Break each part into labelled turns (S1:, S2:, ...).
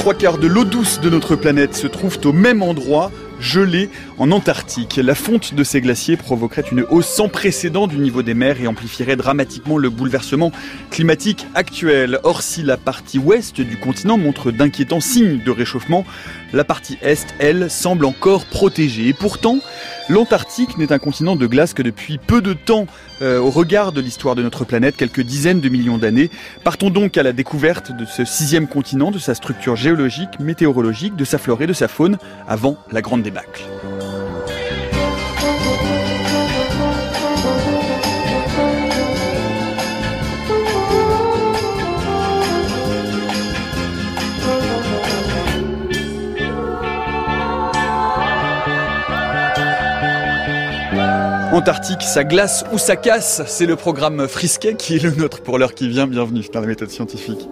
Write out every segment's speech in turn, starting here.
S1: Trois quarts de l'eau douce de notre planète se trouvent au même endroit, gelé en Antarctique. La fonte de ces glaciers provoquerait une hausse sans précédent du niveau des mers et amplifierait dramatiquement le bouleversement climatique actuel. Or, si la partie ouest du continent montre d'inquiétants signes de réchauffement, la partie est, elle, semble encore protégée. Et pourtant, l'Antarctique n'est un continent de glace que depuis peu de temps euh, au regard de l'histoire de notre planète, quelques dizaines de millions d'années. Partons donc à la découverte de ce sixième continent, de sa structure géologique, météorologique, de sa flore et de sa faune, avant la grande débâcle. Antarctique, ça glace ou ça casse, c'est le programme Frisquet qui est le nôtre pour l'heure qui vient. Bienvenue dans la méthode scientifique.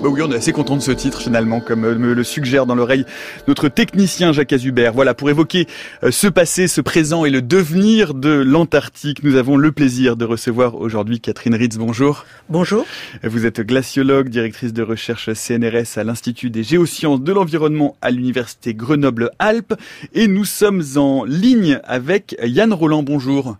S1: Bah oui, on est assez content de ce titre finalement, comme euh, me le suggère dans l'oreille notre technicien Jacques Azubert. Voilà, pour évoquer euh, ce passé, ce présent et le devenir de l'Antarctique, nous avons le plaisir de recevoir aujourd'hui Catherine Ritz. Bonjour.
S2: Bonjour.
S1: Vous êtes glaciologue, directrice de recherche CNRS à l'Institut des géosciences de l'environnement à l'Université Grenoble-Alpes. Et nous sommes en ligne avec Yann Roland. Bonjour.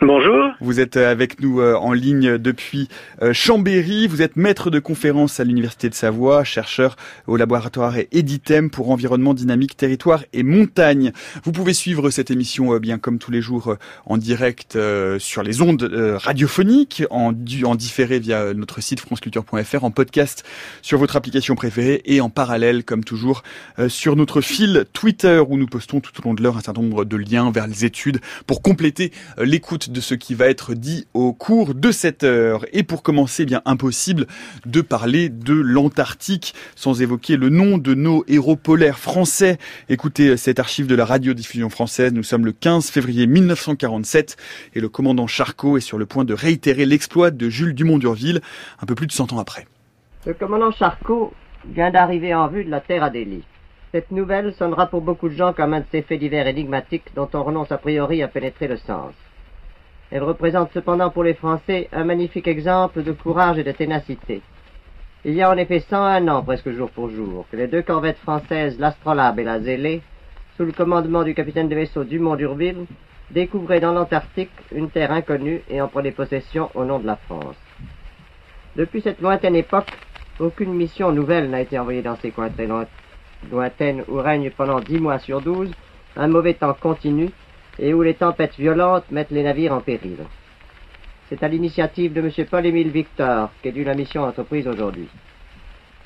S3: Bonjour.
S1: Vous êtes euh, avec nous euh, en ligne depuis euh, Chambéry. Vous êtes maître de conférence à l'Université de Savoie, chercheur au laboratoire Editem pour environnement dynamique, territoire et montagne. Vous pouvez suivre cette émission bien comme tous les jours en direct sur les ondes radiophoniques, en, en différé via notre site franceculture.fr, en podcast sur votre application préférée et en parallèle, comme toujours, sur notre fil Twitter où nous postons tout au long de l'heure un certain nombre de liens vers les études pour compléter l'écoute de ce qui va être dit au cours de cette heure. Et pour commencer, bien impossible de parler de l'Antarctique sans évoquer le nom de nos héros polaires français. Écoutez cette archive de la radiodiffusion française. Nous sommes le 15 février 1947 et le commandant Charcot est sur le point de réitérer l'exploit de Jules Dumont d'Urville un peu plus de 100 ans après.
S4: Le commandant Charcot vient d'arriver en vue de la Terre Adélie. Cette nouvelle sonnera pour beaucoup de gens comme un de ces faits divers énigmatiques dont on renonce a priori à pénétrer le sens. Elle représente cependant pour les Français un magnifique exemple de courage et de ténacité. Il y a en effet 101 ans, presque jour pour jour, que les deux corvettes françaises, l'Astrolabe et la Zélée, sous le commandement du capitaine de vaisseau Dumont d'Urville, découvraient dans l'Antarctique une terre inconnue et en prenaient possession au nom de la France. Depuis cette lointaine époque, aucune mission nouvelle n'a été envoyée dans ces coins lointaines où règne pendant dix mois sur douze un mauvais temps continu et où les tempêtes violentes mettent les navires en péril. C'est à l'initiative de M. Paul-Émile Victor qu'est due la mission entreprise aujourd'hui.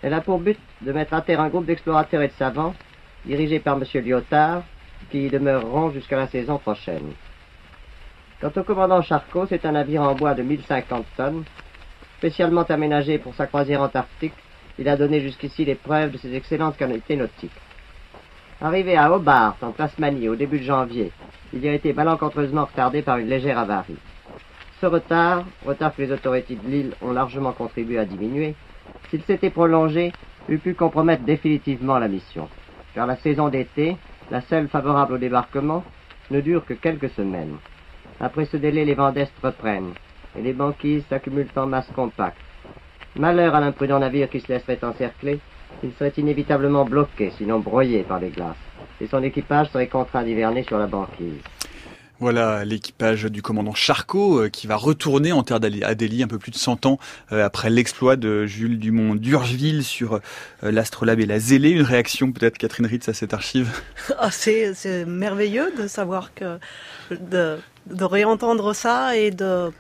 S4: Elle a pour but de mettre à terre un groupe d'explorateurs et de savants, dirigé par M. Lyotard, qui y demeureront jusqu'à la saison prochaine. Quant au commandant Charcot, c'est un navire en bois de 1050 tonnes, spécialement aménagé pour sa croisière antarctique. Il a donné jusqu'ici les preuves de ses excellentes qualités nautiques. Arrivé à Hobart, en Tasmanie, au début de janvier, il a été malencontreusement retardé par une légère avarie. Ce retard, retard que les autorités de l'île ont largement contribué à diminuer, s'il s'était prolongé, eût pu compromettre définitivement la mission, car la saison d'été, la seule favorable au débarquement, ne dure que quelques semaines. Après ce délai, les vents d'Est reprennent, et les banquises s'accumulent en masse compacte. Malheur à l'imprudent navire qui se laisserait encercler, il serait inévitablement bloqué, sinon broyé par les glaces et son équipage serait contraint d'hiverner sur la banquise.
S1: Voilà l'équipage du commandant Charcot euh, qui va retourner en terre d'Adélie un peu plus de 100 ans euh, après l'exploit de Jules Dumont d'Urgeville sur euh, l'Astrolabe et la Zélée. Une réaction peut-être Catherine Ritz à cette archive?
S2: Ah, C'est merveilleux de savoir que de, de réentendre ça et de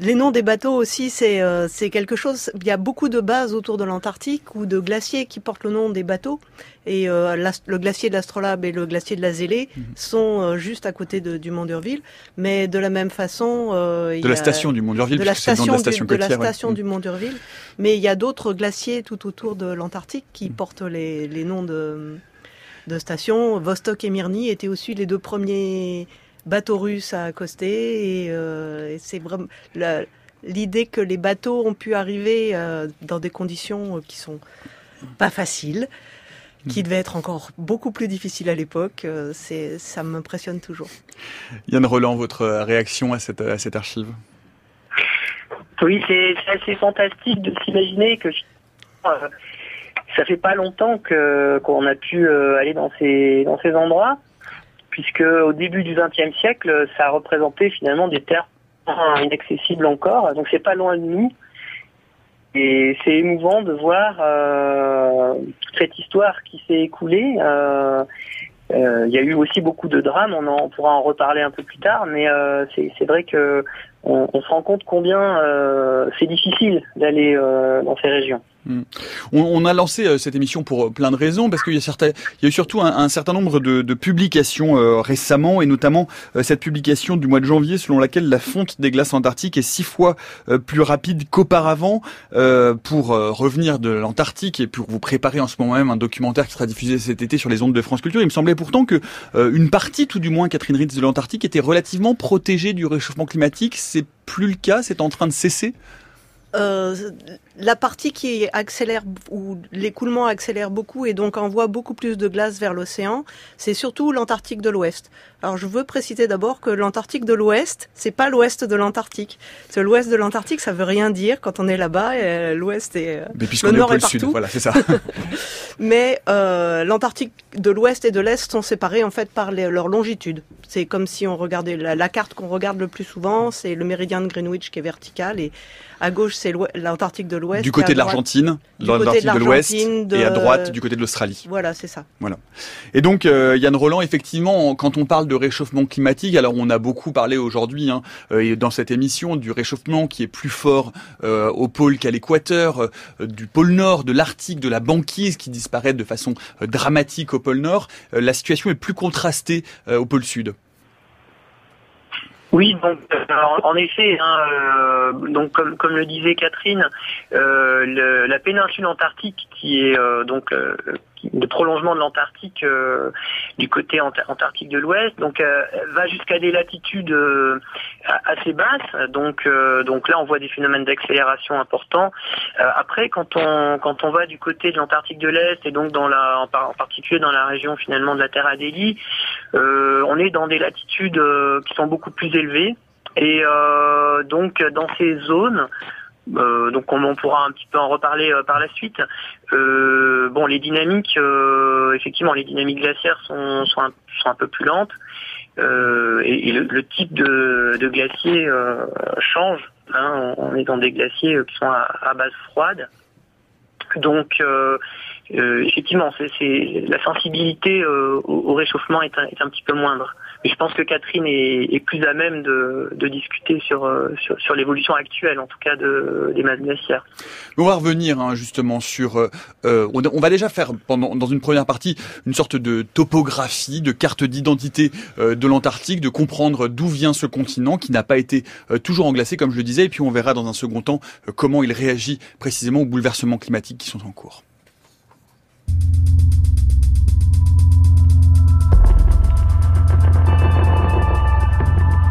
S2: les noms des bateaux aussi, euh, c'est quelque chose. Il y a beaucoup de bases autour de l'Antarctique ou de glaciers qui portent le nom des bateaux. Et euh, le glacier de l'Astrolabe et le glacier de la Zélée mhm. sont euh, juste à côté de, du Mont d'Urville. Mais de la même façon,
S1: de la station du Mont d'Urville,
S2: de la station,
S1: de
S2: la station, de la station du Mont d'Urville. Mais il y a d'autres glaciers tout autour de l'Antarctique qui mhm. portent les, les noms de, de stations. Vostok et Mirny étaient aussi les deux premiers bateaux russes à accoster. Et, euh, c'est vraiment l'idée que les bateaux ont pu arriver euh, dans des conditions euh, qui sont pas faciles, qui mm. devaient être encore beaucoup plus difficiles à l'époque. c'est, ça m'impressionne toujours.
S1: Yann Roland, votre réaction à cette, à cette archive?
S3: Oui, c'est assez fantastique de s'imaginer que euh, ça fait pas longtemps que qu'on a pu euh, aller dans ces dans ces endroits, puisque au début du XXe siècle, ça représentait finalement des terres inaccessibles encore. Donc c'est pas loin de nous. Et c'est émouvant de voir euh, cette histoire qui s'est écoulée. Euh, euh, il y a eu aussi beaucoup de drames, on, en, pourra en reparler un peu plus tard, mais c'est vrai que on, se rend compte combien c'est difficile d'aller dans ces régions.
S1: On, a lancé euh, cette émission pour euh, plein de raisons, parce qu'il y a eu surtout un, certain nombre de, publications euh, récemment, et notamment cette publication du mois de janvier selon laquelle la fonte des glaces antarctiques est six fois plus rapide qu'auparavant. pour revenir de l'Antarctique et pour vous préparer en ce moment même un documentaire qui sera diffusé cet été sur les ondes de France Culture, il me semblait pourtant que une partie, tout du moins, Catherine Ritz de l'Antarctique était relativement protégée du réchauffement climatique. C'est plus le cas, c'est en train de cesser?
S2: Euh, la partie qui accélère où l'écoulement accélère beaucoup et donc envoie beaucoup plus de glace vers l'océan, c'est surtout l'Antarctique de l'Ouest. Alors je veux préciser d'abord que l'Antarctique de l'Ouest, c'est pas l'Ouest de l'Antarctique. C'est l'Ouest de l'Antarctique, ça veut rien dire quand on est là-bas. L'Ouest et euh, le Nord est, partout.
S1: voilà, c'est ça.
S2: Mais euh, l'Antarctique de l'Ouest et de l'Est sont séparés en fait par leur longitude. C'est comme si on regardait la, la carte qu'on regarde le plus souvent, c'est le méridien de Greenwich qui est vertical et à gauche c'est l'Antarctique de l'Ouest.
S1: Du côté de l'Argentine, l'Antarctique de l'Ouest, et à droite du côté de l'Australie.
S2: Voilà, c'est ça.
S1: Voilà. Et donc euh, Yann Roland, effectivement, quand on parle de réchauffement climatique, alors on a beaucoup parlé aujourd'hui hein, euh, dans cette émission du réchauffement qui est plus fort euh, au pôle qu'à l'équateur, du pôle Nord, de l'Arctique, de la banquise qui disparaît de façon dramatique au pôle Nord. la situation est plus contrastée au pôle Sud.
S3: Oui, donc en effet, hein, euh, comme, le disait Catherine, euh, la péninsule antarctique qui est euh, donc le prolongement de l'Antarctique euh, du côté antarctique de l'Ouest, donc euh, va jusqu'à des latitudes euh, assez basses. Donc donc là on voit des phénomènes d'accélération importants. après quand on quand on va du côté de l'Antarctique de l'Est et donc dans la en, particulier dans la région finalement de la Terre Adélie, on est dans des latitudes qui sont beaucoup plus élevées. Et donc dans ces zones, euh, donc on, pourra un petit peu en reparler euh, par la suite. Euh, bon, les dynamiques, effectivement, les dynamiques glaciaires sont, sont, un, peu plus lentes et, le, type de, de glacier change. Hein. on est dans des glaciers qui sont à, base froide. Donc, effectivement, c'est la sensibilité au, réchauffement est est un petit peu moindre je pense que Catherine est, plus à même de, discuter euh, sur, sur, l'évolution actuelle, en tout cas de, des masses glaciaires.
S1: On va revenir hein, justement sur. Euh, euh, on, va déjà faire dans une première partie une sorte de topographie, de carte d'identité de l'Antarctique, de comprendre d'où vient ce continent qui n'a pas été toujours englacé, comme je le disais, et puis on verra dans un second temps comment il réagit précisément aux bouleversements climatiques qui sont en cours.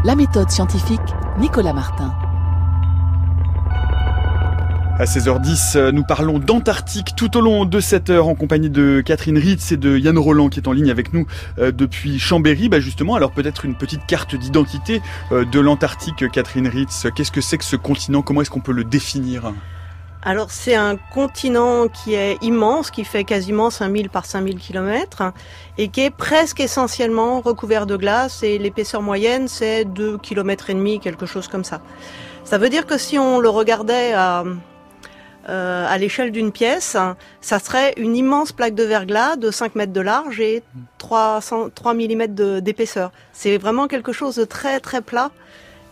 S5: La méthode scientifique, Nicolas Martin.
S1: À 16h10, euh, nous parlons d'Antarctique tout au long de cette heure en compagnie de Catherine Ritz et de Yann Roland qui est en ligne avec nous euh, depuis Chambéry. Bah justement, alors peut-être une petite carte d'identité euh, de l'Antarctique, Catherine Ritz. Qu'est-ce que c'est que ce continent? Comment est-ce qu'on peut le définir?
S2: Alors c'est un continent qui est immense, qui fait quasiment 5000 par 5000 km et qui est presque essentiellement recouvert de glace et l'épaisseur moyenne c'est 2 km et demi, quelque chose comme ça. Ça veut dire que si on le regardait à, euh, l'échelle d'une pièce, ça serait une immense plaque de verglas de 5 mètres de large et 3, 3 mm d'épaisseur. C'est vraiment quelque chose de très très plat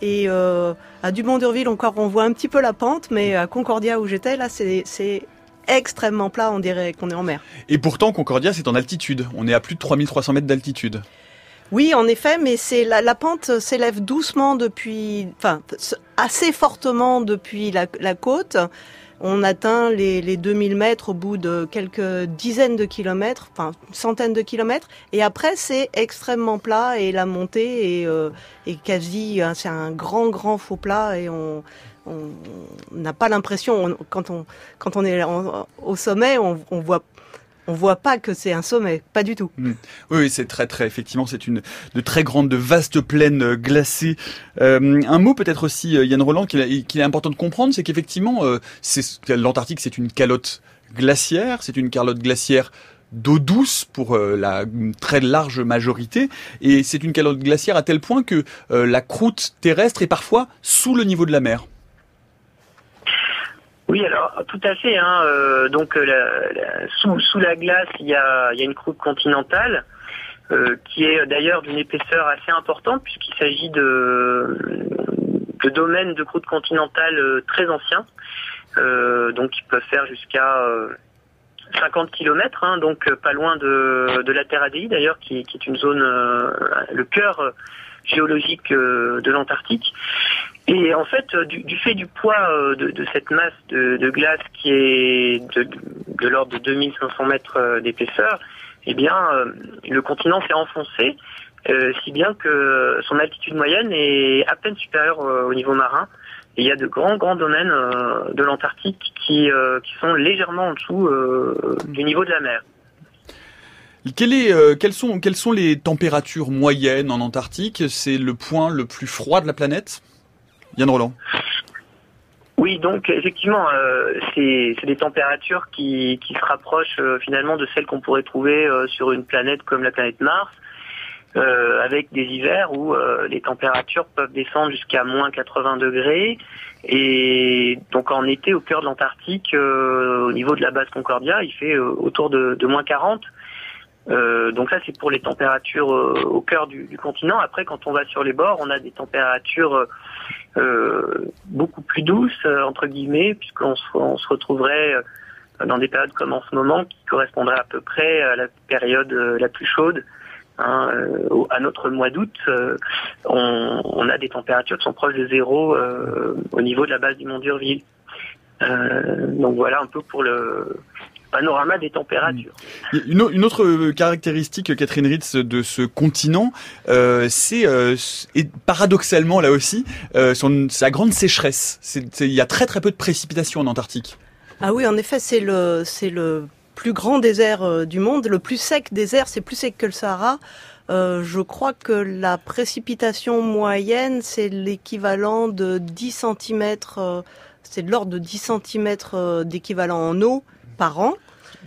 S2: et euh, à Dumont-d'Urville, encore, on voit un petit peu la pente, mais à Concordia où j'étais, là, c'est extrêmement plat, on dirait qu'on est en mer.
S1: Et pourtant, Concordia, c'est en altitude. On est à plus de 3300 mètres d'altitude.
S2: Oui, en effet, mais c'est la, la, pente s'élève doucement depuis, enfin, assez fortement depuis la, la côte on atteint les, les 2000 mètres au bout de quelques dizaines de kilomètres, enfin une centaine de kilomètres, et après c'est extrêmement plat et la montée est, euh, quasi, hein, c'est un grand grand faux plat et on n'a pas l'impression quand on quand on est au sommet, on, voit on voit pas que c'est un sommet, pas du tout.
S1: Mm. Oui, c'est très très effectivement, c'est une de très grande, de vastes plaines euh, glacées. Euh, un mot peut-être aussi, euh, Yann Roland, qu'il est important de comprendre, c'est qu'effectivement, l'Antarctique, c'est une calotte glaciaire, c'est une calotte glaciaire d'eau douce pour la très large majorité, et c'est une calotte glaciaire à tel point que la croûte terrestre est parfois sous le niveau de la mer.
S3: Oui, alors tout à fait. Hein, euh, donc euh, sous, la glace, il y a, une croûte continentale euh, qui est d'ailleurs d'une épaisseur assez importante puisqu'il s'agit de, domaines de croûte continentale très anciens, donc qui peuvent faire jusqu'à 50 km, hein, donc pas loin de, de la Terre ADI d'ailleurs, qui, est une zone, le cœur géologique de l'Antarctique. Et en fait, euh, du, fait du poids euh, de, cette masse de, glace qui est de, l'ordre de 2500 mètres euh, d'épaisseur, eh bien, le continent s'est enfoncé, si bien que son altitude moyenne est à peine supérieure au niveau marin. Et il y a de grands, grands domaines de l'Antarctique qui, qui sont légèrement en dessous du niveau de la mer.
S1: Est, quelles, sont, quelles sont les températures moyennes en Antarctique? C'est le point le plus froid de la planète? Yann Roland.
S3: Oui, donc effectivement, euh, c'est des températures qui, qui se rapprochent euh, finalement de celles qu'on pourrait trouver euh, sur une planète comme la planète Mars, avec des hivers où les températures peuvent descendre jusqu'à moins 80 degrés. Et donc en été, au cœur de l'Antarctique, au niveau de la base Concordia, il fait autour de, de moins 40. Donc ça c'est pour les températures au cœur du, continent. Après quand on va sur les bords, on a des températures euh, beaucoup plus douce, euh, entre guillemets, puisqu'on se, on se retrouverait euh, dans des périodes comme en ce moment qui correspondraient à peu près à la période la plus chaude. Hein, à notre mois d'août, on, on, a des températures qui sont proches de zéro au niveau de la base du mont d'Urville. donc voilà un peu pour le, panorama des températures.
S1: Une, une autre euh, caractéristique, Catherine Ritz, de ce continent, euh, c'est euh, et paradoxalement là aussi euh, son, sa grande sécheresse. Il y a très très peu de précipitations en Antarctique.
S2: Ah oui, en effet, c'est le c'est le plus grand désert euh, du monde, le plus sec désert, c'est plus sec que le Sahara. Euh, je crois que la précipitation moyenne, c'est l'équivalent de 10 cm, c'est de l'ordre de 10 cm d'équivalent en eau par an.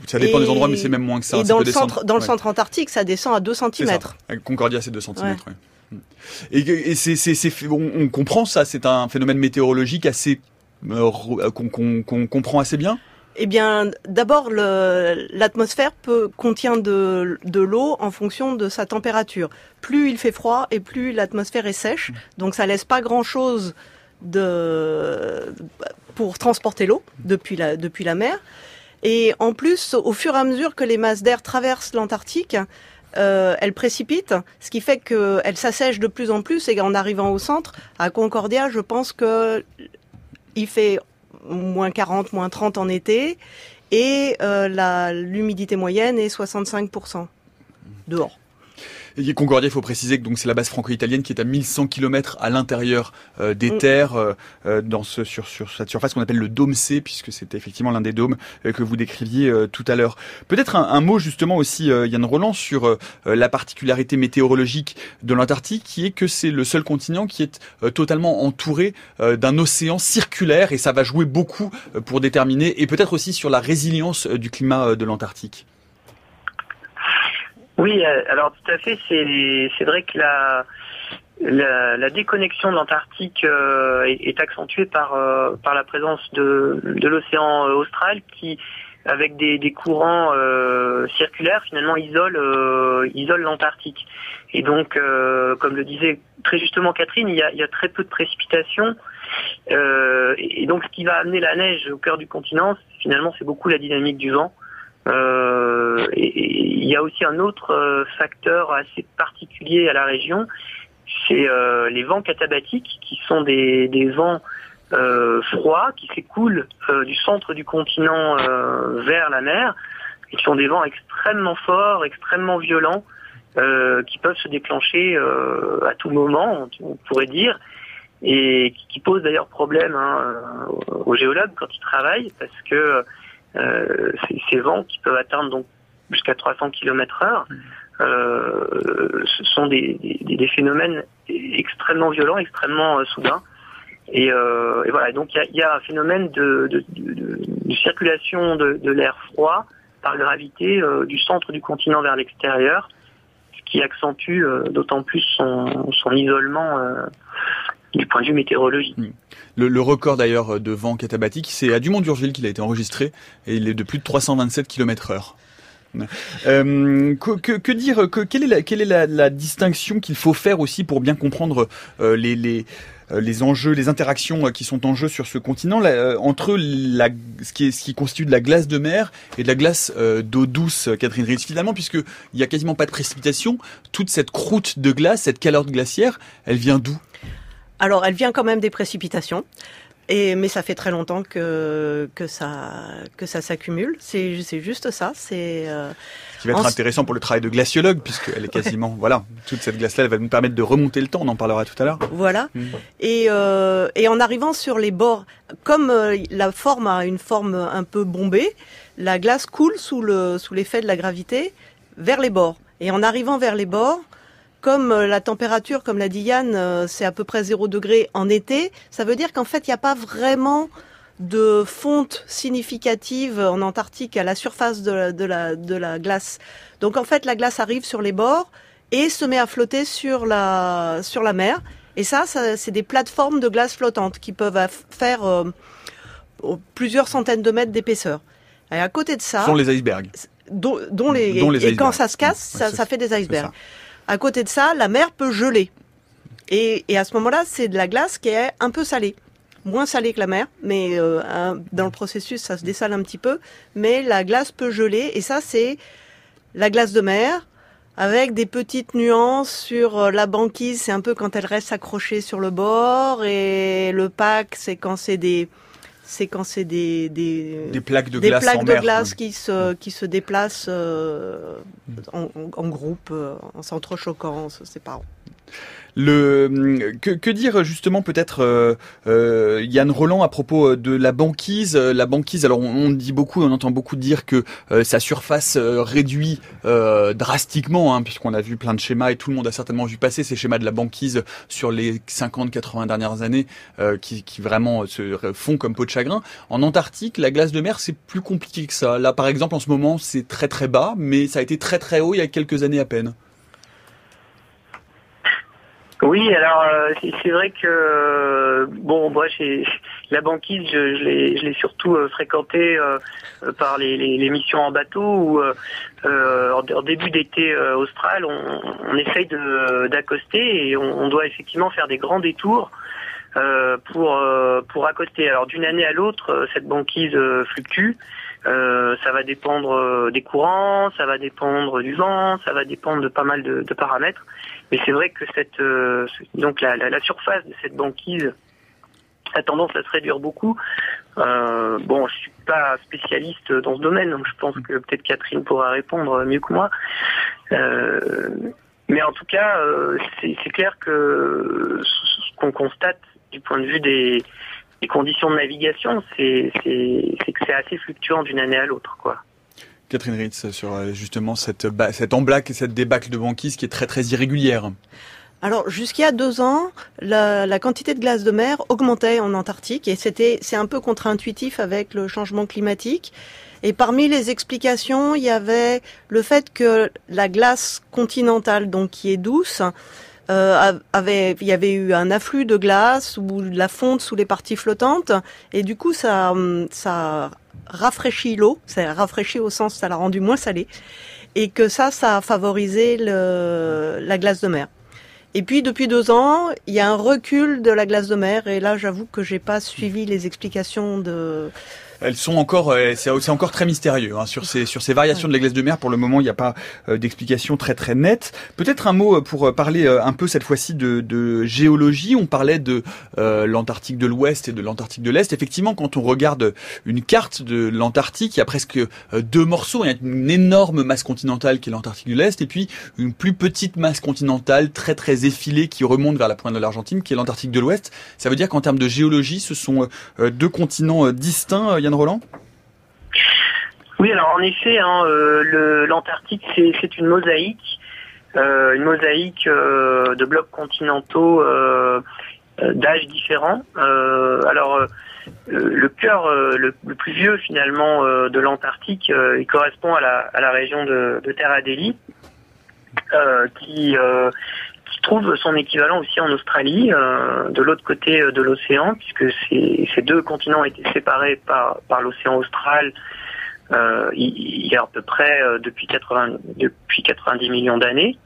S1: Ça dépend des endroits, mais c'est même moins que ça.
S2: Et dans, le centre, dans le centre antarctique, ça descend à 2 cm.
S1: Concordia, c'est 2 cm. Et, on, comprend ça, c'est un phénomène météorologique assez euh, qu'on comprend assez bien
S2: eh bien, d'abord, l'atmosphère contient de, de l'eau en fonction de sa température. Plus il fait froid et plus l'atmosphère est sèche, mmh. donc ça laisse pas grand-chose de pour transporter l'eau depuis la, depuis la mer. Et en plus, au fur et à mesure que les masses d'air traversent l'Antarctique, euh, elles précipitent, ce qui fait qu'elles s'assèchent de plus en plus. Et en arrivant au centre, à Concordia, je pense que il fait moins 40, moins 30 en été, et euh, l'humidité moyenne est 65% dehors.
S1: Et Concordia, il faut préciser que donc c'est la base franco-italienne qui est à 1100 km à l'intérieur euh, des mm. terres euh, euh, dans ce sur sur cette surface qu'on appelle le dôme C puisque c'était effectivement l'un des dômes que vous décriviez tout à l'heure. Peut-être un, mot justement aussi Yann Roland sur la particularité météorologique de l'Antarctique qui est que c'est le seul continent qui est totalement entouré d'un océan circulaire et ça va jouer beaucoup pour déterminer et peut-être aussi sur la résilience du climat de l'Antarctique.
S3: Oui, euh, alors tout à fait, c'est vrai que la, déconnexion de l'Antarctique euh, est, accentuée par, euh, par la présence de, de l'océan austral qui, avec des, courants circulaires, finalement isole, l'Antarctique. Et donc, comme le disait très justement Catherine, il y a très peu de précipitations. et donc, ce qui va amener la neige au cœur du continent, finalement, c'est beaucoup la dynamique du vent. Euh, il y a aussi un autre euh, facteur assez particulier à la région, c'est euh, les vents catabatiques, qui sont des, vents froids qui s'écoulent du centre du continent vers la mer, qui sont des vents extrêmement forts, extrêmement violents, qui peuvent se déclencher à tout moment, on pourrait dire, et qui, qui posent d'ailleurs problème hein, aux géologues quand ils travaillent, parce que euh, ces vents qui peuvent atteindre donc jusqu'à 300 km heure. ce sont des, phénomènes extrêmement violents, extrêmement soudains. Et, voilà, donc il y a, un phénomène de, circulation de, l'air froid par gravité du centre du continent vers l'extérieur, ce qui accentue d'autant plus son isolement du point de vue météorologique. Hmm.
S1: Le, record d'ailleurs de vent catabatique, c'est à Dumont-d'Urville qu'il a été enregistré et il est de plus de 327 km heure. Euh, que, dire que, Quelle est la, distinction qu'il faut faire aussi pour bien comprendre euh, euh, les enjeux, les interactions qui sont en jeu sur ce continent? Entre ce, qui constitue de la glace de mer et de la glace d'eau douce, Catherine Ries. Finalement, puisque il y a quasiment pas de précipitation, toute cette croûte de glace, cette calotte glaciaire, elle vient d'où?
S2: Alors, elle vient quand même des précipitations. Et, mais ça fait très longtemps que, que ça, que ça s'accumule. C'est, c'est juste ça. C'est,
S1: euh, Ce qui va être intéressant pour le travail de glaciologue, puisqu'elle est quasiment, voilà, toute cette glace-là, elle va nous permettre de remonter le temps. On en parlera tout à l'heure.
S2: Voilà. Mm. Et, euh, et en arrivant sur les bords, comme euh, la forme a une forme un peu bombée, la glace coule sous le, sous l'effet de la gravité vers les bords. Et en arrivant vers les bords, comme euh, la température, comme l'a dit Yann, euh, c'est à peu près 0 degré en été, ça veut dire qu'en fait, il n'y a pas vraiment de fonte significative en Antarctique à la surface de la, de, la, glace. Donc en fait, la glace arrive sur les bords et se met à flotter sur la, sur la mer. Et ça, c'est des plateformes de glace flottante qui peuvent faire euh, plusieurs centaines de mètres d'épaisseur. Et à côté de ça...
S1: Ce sont les icebergs.
S2: Dont, les, et, quand ça se casse, ça, ça, fait des icebergs. À côté de ça, la mer peut geler. Et, à ce moment-là, c'est de la glace qui est un peu salée. Moins salée que la mer, mais euh, dans le processus, ça se dessale un petit peu. Mais la glace peut geler. Et ça, c'est la glace de mer avec des petites nuances sur euh, la banquise. C'est un peu quand elle reste accrochée sur le bord. Et le pack, c'est quand c'est des c'est quand c'est des,
S1: des, plaques de
S2: des
S1: glace,
S2: plaques de glace qui se, qui se déplacent euh, en, en, groupe, euh, en s'entrechoquant, en se séparant.
S1: Le que, que dire justement peut-être euh, euh, Yann Roland à propos de la banquise? La banquise, alors on, dit beaucoup, on entend beaucoup dire que euh, sa surface réduit drastiquement, hein, puisqu'on a vu plein de schémas et tout le monde a certainement vu passer ces schémas de la banquise sur les 50-80 dernières années, qui, qui vraiment se font comme peau de chagrin. En Antarctique, la glace de mer c'est plus compliqué que ça. Là, par exemple, en ce moment, c'est très très bas, mais ça a été très très haut il y a quelques années à peine.
S3: Oui, alors euh, c'est vrai que bon, moi, j'ai la banquise, je, je l'ai surtout euh, fréquenté euh, par les, les, missions en bateau où en, début d'été austral, on, on essaye d'accoster et on, on, doit effectivement faire des grands détours pour pour accoster. Alors d'une année à l'autre, cette banquise fluctue. ça va dépendre des courants, ça va dépendre du vent, ça va dépendre de pas mal de, de paramètres. Mais c'est vrai que cette euh, donc la, la, surface de cette banquise a tendance à se réduire beaucoup. Euh, bon, je suis pas spécialiste dans ce domaine, donc je pense que peut-être Catherine pourra répondre mieux que moi. Euh, mais en tout cas, c'est clair que ce qu'on constate du point de vue des, des conditions de navigation, c'est que c'est assez fluctuant d'une année à l'autre, quoi.
S1: Catherine Ritz, sur euh, justement cette, cette emblaque et cette débâcle de banquise qui est très très irrégulière.
S2: Alors a deux ans, la, quantité de glace de mer augmentait en Antarctique et c'était c'est un peu contre-intuitif avec le changement climatique. Et parmi les explications, il y avait le fait que la glace continentale, donc qui est douce, euh, avait, il y avait eu un afflux de glace ou de la fonte sous les parties flottantes, et du coup ça, ça rafraîchit l'eau, ça rafraîchit au sens ça l'a rendu moins salée, et que ça, ça a favorisé le, la glace de mer. Et puis depuis deux ans, il y a un recul de la glace de mer, et là j'avoue que j'ai pas suivi les explications de
S1: elles sont encore, euh, c'est encore très mystérieux hein, sur ces sur ces variations de la glace de mer. Pour le moment, il n'y a pas euh, d'explication très très nette. Peut-être un mot euh, pour parler un peu cette fois-ci de, de, géologie. On parlait de l'Antarctique de l'Ouest et de l'Antarctique de l'Est. Effectivement, quand on regarde une carte de l'Antarctique, il y a presque deux morceaux. Il y a une énorme masse continentale qui est l'Antarctique de l'Est, et puis une plus petite masse continentale très très effilée qui remonte vers la pointe de l'Argentine, qui est l'Antarctique de l'Ouest. Ça veut dire qu'en termes de géologie, ce sont deux continents distincts. Roland
S3: Oui, alors en effet, hein, l'Antarctique, c'est une mosaïque, une mosaïque de blocs continentaux d'âges différents. alors, le cœur le, plus vieux finalement de l'Antarctique, il correspond à la, région de, de Terre Adélie, qui trouve son équivalent aussi en Australie, euh, de l'autre côté euh, de l'océan, puisque ces, deux continents ont été séparés par, l'océan austral euh, il, y a à peu près depuis, 80, depuis 90 millions d'années.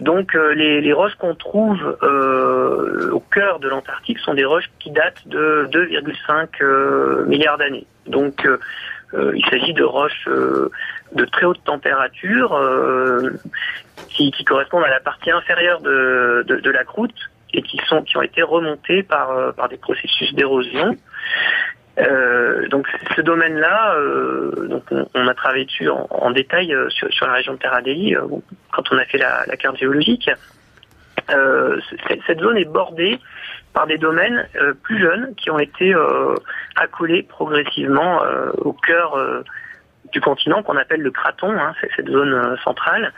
S3: Donc les, les, roches qu'on trouve au cœur de l'Antarctique sont des roches qui datent de 2,5 milliards d'années. Donc il s'agit de roches de très haute température qui, qui, correspondent à la partie inférieure de, de, la croûte et qui sont qui ont été remontées par euh, par des processus d'érosion. Euh, donc ce domaine-là, euh, on, a travaillé dessus en, détail euh, sur, sur, la région de euh, quand on a fait la carte géologique. cette zone est bordée par des domaines plus jeunes qui ont été accolés progressivement au cœur du continent qu'on appelle le craton, hein, c'est cette zone centrale.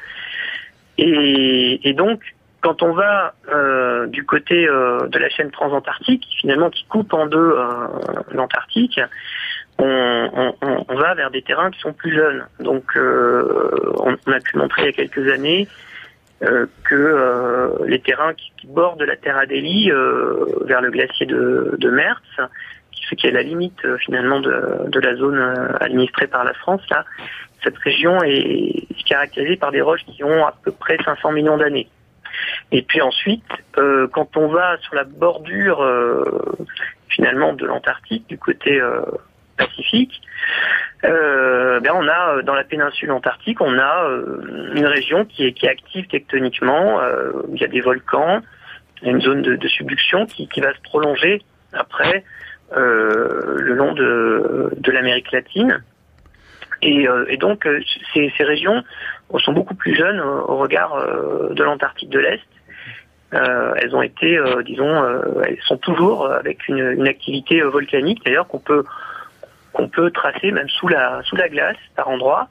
S3: Et, donc, quand on va euh, du côté euh, de la chaîne transantarctique, finalement qui coupe en deux euh, l'Antarctique, on, va vers des terrains qui sont plus jeunes. Donc, on, a pu montrer il y a quelques années que les terrains qui, bordent la Terre Adélie vers le glacier de, de Mertz, ce qui est la limite finalement de, de la zone administrée par la France, là, cette région est caractérisée par des roches qui ont à peu près 500 millions d'années. Et puis ensuite, euh, quand on va sur la bordure euh, finalement de l'Antarctique, du côté euh, Pacifique, ben on a dans la péninsule antarctique, on a une région qui est, qui est active tectoniquement. il y a des volcans, il y a une zone de, subduction qui, qui, va se prolonger après le long de, de l'Amérique latine. Euh, et, donc, euh, ces, régions sont beaucoup plus jeunes au regard euh, de l'Antarctique de l'Est. elles ont été, disons, elles sont toujours avec une, activité volcanique, d'ailleurs qu'on peut qu'on peut tracer même sous la sous la glace par endroits.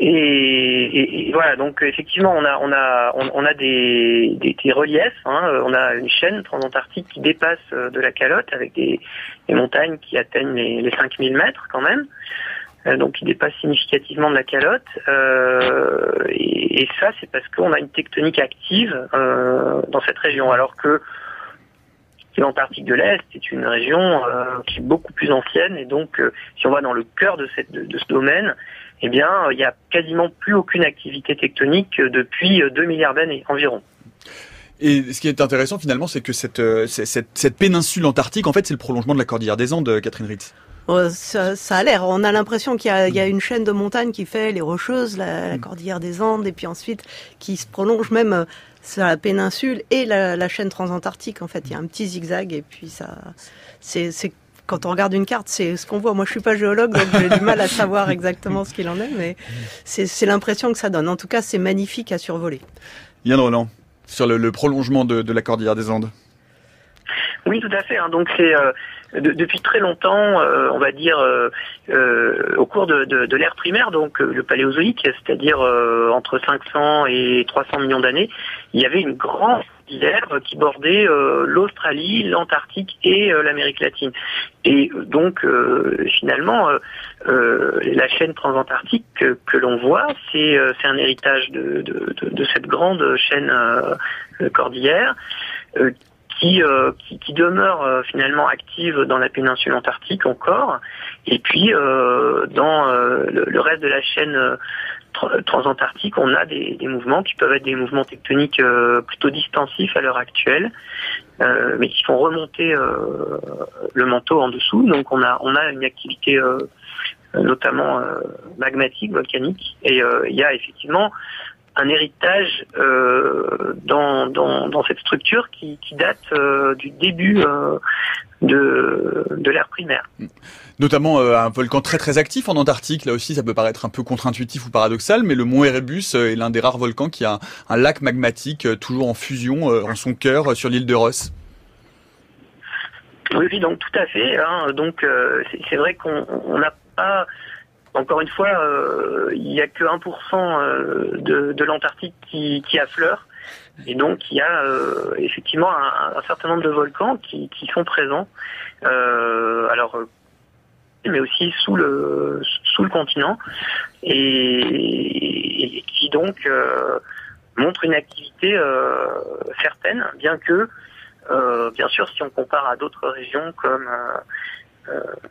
S3: Et, voilà, donc effectivement, on a on a on, a des, des, reliefs. Hein. on a une chaîne transantarctique qui dépasse de la calotte avec des, montagnes qui atteignent les, les 5000 mètres quand même. Euh, donc il dépasse significativement de la calotte. Euh, et, ça, c'est parce qu'on a une tectonique active euh, dans cette région, alors que l'Antarctique de l'Est est une région qui est beaucoup plus ancienne, et donc si on va dans le cœur de, cette, de, ce domaine, eh bien, il n'y a quasiment plus aucune activité tectonique depuis 2 milliards d'années environ.
S1: Et ce qui est intéressant finalement, c'est que cette, cette, cette, péninsule antarctique, en fait, c'est le prolongement de la cordillère des Andes, Catherine Ritz.
S2: Euh, ça, ça, a l'air. On a l'impression qu'il y, y, a une chaîne de montagnes qui fait les Rocheuses, la, la, mm. cordillère des Andes, et puis ensuite qui se prolonge même euh, sur la péninsule et la, la, chaîne transantarctique. En fait, il y a un petit zigzag, et puis ça, c'est quand on regarde une carte, c'est ce qu'on voit. Moi, je suis pas géologue, donc j'ai du mal à savoir exactement ce qu'il en est, mais c'est l'impression que ça donne. En tout cas, c'est magnifique à survoler.
S1: Yann Roland, sur le, le prolongement de, de, la cordillère des Andes.
S3: Oui, tout à fait. Hein. Donc c'est euh, depuis très longtemps, euh, on va dire, euh, euh, au cours de, de, de l'ère primaire, donc le paléozoïque, c'est-à-dire entre 500 et 300 millions d'années, il y avait une grande qui bordait l'Australie, l'Antarctique et l'Amérique latine. Et donc, finalement, la chaîne transantarctique que, que l'on voit, c'est un héritage de, de, de, cette grande chaîne cordillère qui, euh, qui, qui, demeure euh, finalement active dans la péninsule antarctique encore, et puis euh, dans le, reste de la chaîne transantarctique, on a des, des, mouvements qui peuvent être des mouvements tectoniques plutôt distensifs à l'heure actuelle, mais qui font remonter le manteau en dessous. Donc on a on a une activité notamment magmatique, volcanique, et il y a effectivement un héritage euh, dans, dans, dans, cette structure qui, qui date euh, du début euh, de, de l'ère primaire.
S1: Notamment un volcan très très actif en Antarctique, là aussi ça peut paraître un peu contre-intuitif ou paradoxal, mais le mont Erebus est l'un des rares volcans qui a un, lac magmatique toujours en fusion en son cœur sur l'île de Ross.
S3: Oui, donc tout à fait. Hein. Donc c'est vrai qu'on a pas encore une fois, il n'y a que 1% de, de l'Antarctique qui, affleure. Et donc il y a effectivement un, certain nombre de volcans qui, sont présents. alors mais aussi sous le sous le continent et, qui donc euh, montre une activité euh, certaine, bien que euh, bien sûr si on compare à d'autres régions comme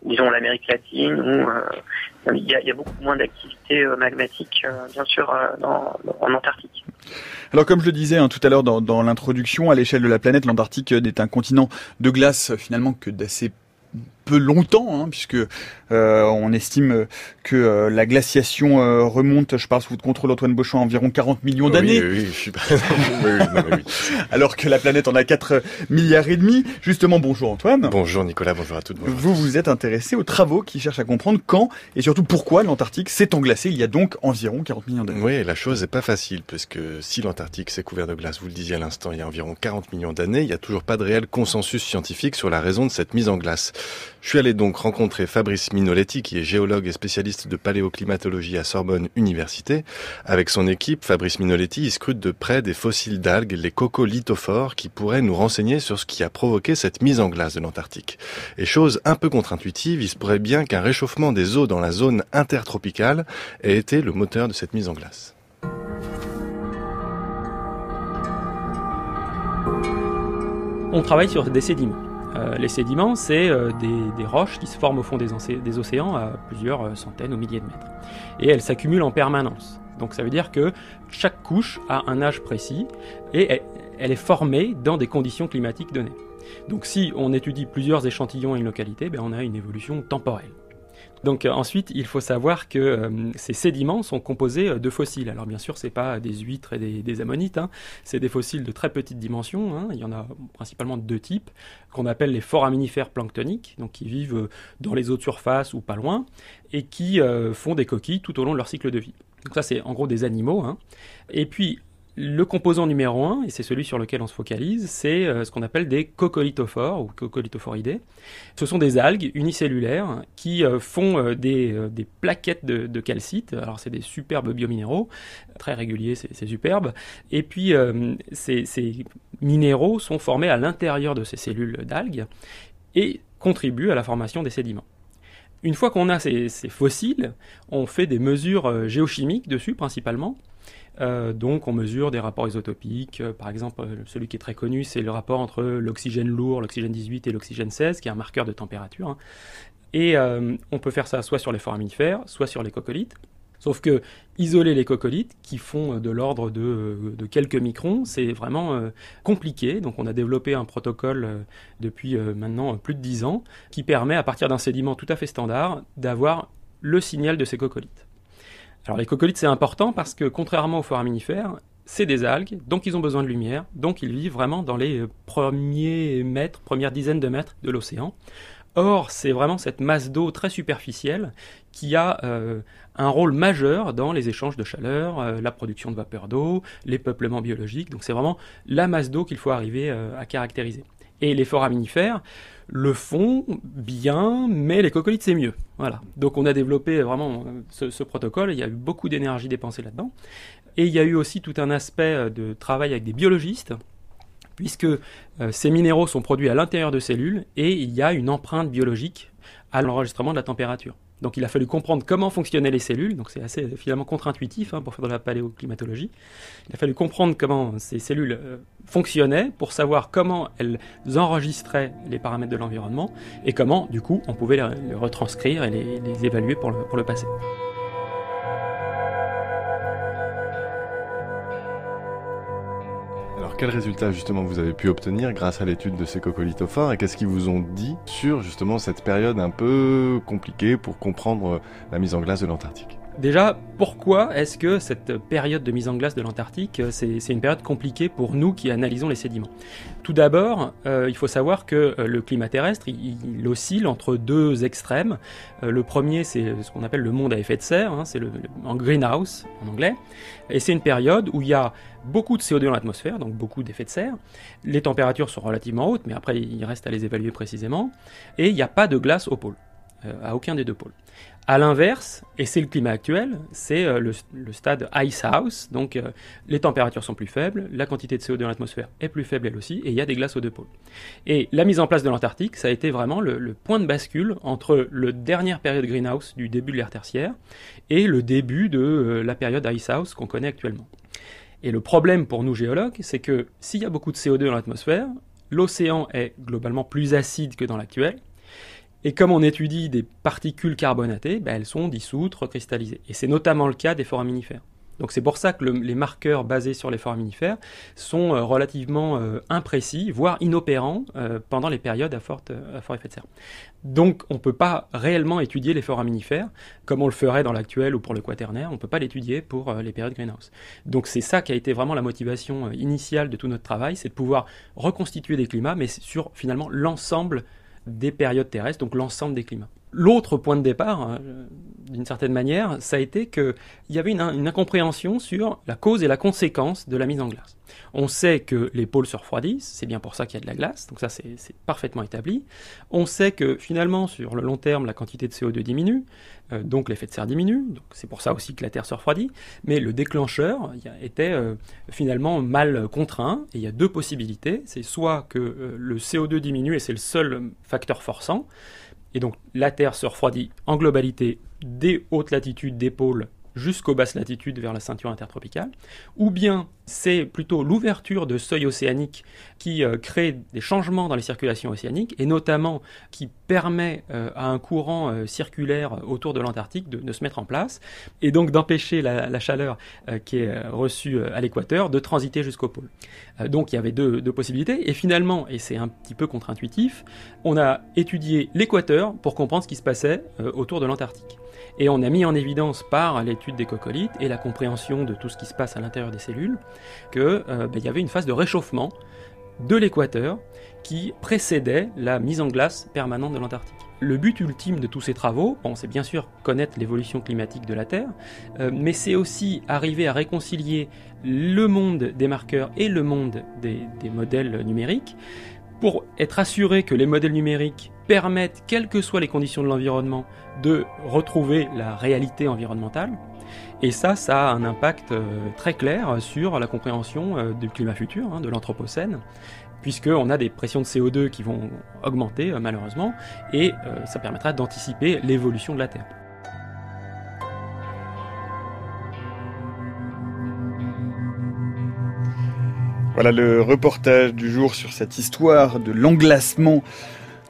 S3: disons l'Amérique latine où il y, a, beaucoup moins d'activité magmatique bien sûr en Antarctique.
S1: Alors comme je le disais hein, tout à l'heure dans, dans l'introduction, à l'échelle de la planète, l'Antarctique n'est un continent de glace finalement que d'assez peu longtemps, hein, puisque euh, on estime que euh, la glaciation euh, remonte, je parle sous votre contrôle Antoine Beauchamp, à environ 40 millions d'années.
S6: Oui, oui, je suis
S1: Alors que la planète en a 4 milliards et demi. Justement, bonjour Antoine.
S6: Bonjour Nicolas, bonjour à toutes.
S1: vous vous êtes intéressé aux travaux qui cherchent à comprendre quand et surtout pourquoi l'Antarctique s'est englacé il y a donc environ 40 millions d'années.
S6: Oui, la chose n'est pas facile, parce que si l'Antarctique s'est couvert de glace, vous le disiez à l'instant, il y a environ 40 millions d'années, il n'y a toujours pas de réel consensus scientifique sur la raison de cette mise en glace. Je suis allé donc rencontrer Fabrice Minoletti, qui est géologue et spécialiste de paléoclimatologie à Sorbonne Université. Avec son équipe, Fabrice Minoletti, il scrute de près des fossiles d'algues, les coccolithophores, qui pourraient nous renseigner sur ce qui a provoqué cette mise en glace de l'Antarctique. Et chose un peu contre-intuitive, il se pourrait bien qu'un réchauffement des eaux dans la zone intertropicale ait été le moteur de cette mise en glace.
S7: On travaille sur des sédiments. Euh, les sédiments, c'est euh, des, roches qui se forment au fond des, océans à plusieurs euh, centaines ou milliers de mètres. Et elles s'accumulent en permanence. Donc ça veut dire que chaque couche a un âge précis et elle, est formée dans des conditions climatiques données. Donc si on étudie plusieurs échantillons à une localité, ben, on a une évolution temporelle. Donc euh, ensuite, il faut savoir que euh, ces sédiments sont composés euh, de fossiles. Alors bien sûr, ce n'est pas des huîtres et des, ammonites, hein. c'est des fossiles de très petite dimension. Hein. Il y en a principalement deux types, qu'on appelle les foraminifères planctoniques, donc qui vivent dans les eaux de surface ou pas loin, et qui font des coquilles tout au long de leur cycle de vie. Donc ça, c'est en gros des animaux. Hein. Et puis, le composant numéro un, et c'est celui sur lequel on se focalise, c'est euh, ce qu'on appelle des coccolithophores ou coccolithophoridés. Ce sont des algues unicellulaires qui euh, font euh, des, plaquettes de, calcite. Alors c'est des superbes biominéraux, très réguliers, c'est superbe. Et puis ces, minéraux sont formés à l'intérieur de ces cellules d'algues et contribuent à la formation des sédiments. Une fois qu'on a ces, fossiles, on fait des mesures géochimiques dessus principalement euh, donc on mesure des rapports isotopiques. Euh, par exemple, euh, celui qui est très connu, c'est le rapport entre l'oxygène lourd, l'oxygène 18 et l'oxygène 16, qui est un marqueur de température. Hein. Et on peut faire ça soit sur les foraminifères, soit sur les coccolithes. Sauf que isoler les coccolithes, qui font de l'ordre de, quelques microns, c'est vraiment compliqué. Donc on a développé un protocole depuis maintenant plus de 10 ans qui permet, à partir d'un sédiment tout à fait standard, d'avoir le signal de ces coccolithes. Alors les coccolithes, c'est important parce que contrairement aux foraminifères, c'est des algues, donc ils ont besoin de lumière, donc ils vivent vraiment dans les euh, premiers mètres, premières dizaines de mètres de l'océan. Or, c'est vraiment cette masse d'eau très superficielle qui a euh, un rôle majeur dans les échanges de chaleur, euh, la production de vapeur d'eau, les peuplements biologiques. Donc c'est vraiment la masse d'eau qu'il faut arriver à caractériser. Et les foraminifères, le font bien, mais les coccolithes c'est mieux. Voilà. Donc on a développé vraiment ce, protocole, il y a eu beaucoup d'énergie dépensée là-dedans. Et il y a eu aussi tout un aspect euh, de travail avec des biologistes, puisque euh, ces minéraux sont produits à l'intérieur de cellules et il y a une empreinte biologique à l'enregistrement de la température. Donc il a fallu comprendre comment fonctionnaient les cellules, donc c'est assez finalement contre-intuitif hein, pour faire de la paléoclimatologie. Il a fallu comprendre comment ces cellules euh, fonctionnaient pour savoir comment elles enregistraient les paramètres de l'environnement et comment du coup on pouvait les, retranscrire et les, évaluer pour le passé.
S6: Quels résultats justement vous avez pu obtenir grâce à l'étude de ces coccolithophores et qu'est-ce qu'ils vous ont dit sur justement cette période un peu compliquée pour comprendre la mise en glace de l'Antarctique?
S7: Déjà, pourquoi est-ce que cette période de mise en glace de l'Antarctique, euh, c'est une période compliquée pour nous qui analysons les sédiments? Tout d'abord, euh, il faut savoir que euh, le climat terrestre, il, oscille entre deux extrêmes. le premier, c'est ce qu'on appelle le monde à effet de serre, hein, c'est le, en greenhouse en anglais, et c'est une période où il y a beaucoup de CO2 dans l'atmosphère, donc beaucoup d'effets de serre. Les températures sont relativement hautes, mais après, il reste à les évaluer précisément, et il n'y a pas de glace au pôle. à aucun des deux pôles. À l'inverse, et c'est le climat actuel, c'est euh, le, stade ice house, donc euh, les températures sont plus faibles, la quantité de CO2 dans l'atmosphère est plus faible elle aussi, et il y a des glaces aux deux pôles. Et la mise en place de l'Antarctique, ça a été vraiment le, point de bascule entre la dernière période greenhouse du début de l'ère tertiaire et le début de euh, la période ice house qu'on connaît actuellement. Et le problème pour nous géologues, c'est que s'il y a beaucoup de CO2 dans l'atmosphère, l'océan est globalement plus acide que dans l'actuel, et comme on étudie des particules carbonatées, ben, elles sont dissoutes, recristallisées. Et c'est notamment le cas des foraminifères. Donc c'est pour ça que les marqueurs basés sur les foraminifères sont euh, relativement euh, imprécis, voire inopérants euh, pendant les périodes à, forte, à fort effet de serre. Donc on ne peut pas réellement étudier les foraminifères comme on le ferait dans l'actuel ou pour le quaternaire, on ne peut pas l'étudier pour les périodes greenhouse. Donc c'est ça qui a été vraiment la motivation initiale de tout notre travail, c'est de pouvoir reconstituer des climats, mais sur finalement l'ensemble des périodes terrestres, donc l'ensemble des climats. L'autre point de départ, hein, d'une certaine manière, ça a été qu'il y avait une, incompréhension sur la cause et la conséquence de la mise en glace. On sait que les pôles se refroidissent, c'est bien pour ça qu'il y a de la glace, donc ça c'est parfaitement établi. On sait que finalement, sur le long terme, la quantité de CO2 diminue, euh, donc l'effet de serre diminue, donc c'est pour ça aussi que la Terre se refroidit, mais le déclencheur était euh, finalement mal contraint, et il y a deux possibilités, c'est soit que euh, le CO2 diminue et c'est le seul facteur forçant, et donc la Terre se refroidit en globalité des hautes latitudes, des pôles, jusqu'aux basses latitudes vers la ceinture intertropicale, ou bien c'est plutôt l'ouverture de seuils océaniques qui euh, crée des changements dans les circulations océaniques, et notamment qui permet euh, à un courant euh, circulaire autour de l'Antarctique de, se mettre en place, et donc d'empêcher la, chaleur qui est reçue à l'équateur de transiter jusqu'au pôle. donc il y avait deux, deux possibilités, et finalement, et c'est un petit peu contre-intuitif, on a étudié l'équateur pour comprendre ce qui se passait autour de l'Antarctique. Et on a mis en évidence par l'étude des coccolithes et la compréhension de tout ce qui se passe à l'intérieur des cellules qu'il euh, ben, y avait une phase de réchauffement de l'équateur qui précédait la mise en glace permanente de l'Antarctique. Le but ultime de tous ces travaux, c'est bien sûr connaître l'évolution climatique de la Terre, euh, mais c'est aussi arriver à réconcilier le monde des marqueurs et le monde des modèles numériques pour être assuré que les modèles numériques permettent, quelles que soient les conditions de l'environnement, de retrouver la réalité environnementale. Et ça, ça a un impact euh, très clair sur la compréhension euh, du climat futur, hein, de l'Anthropocène, puisqu'on a des pressions de CO2 qui vont augmenter euh, malheureusement, et ça permettra d'anticiper l'évolution de la Terre.
S1: Voilà le reportage du jour sur cette histoire de l'englacement.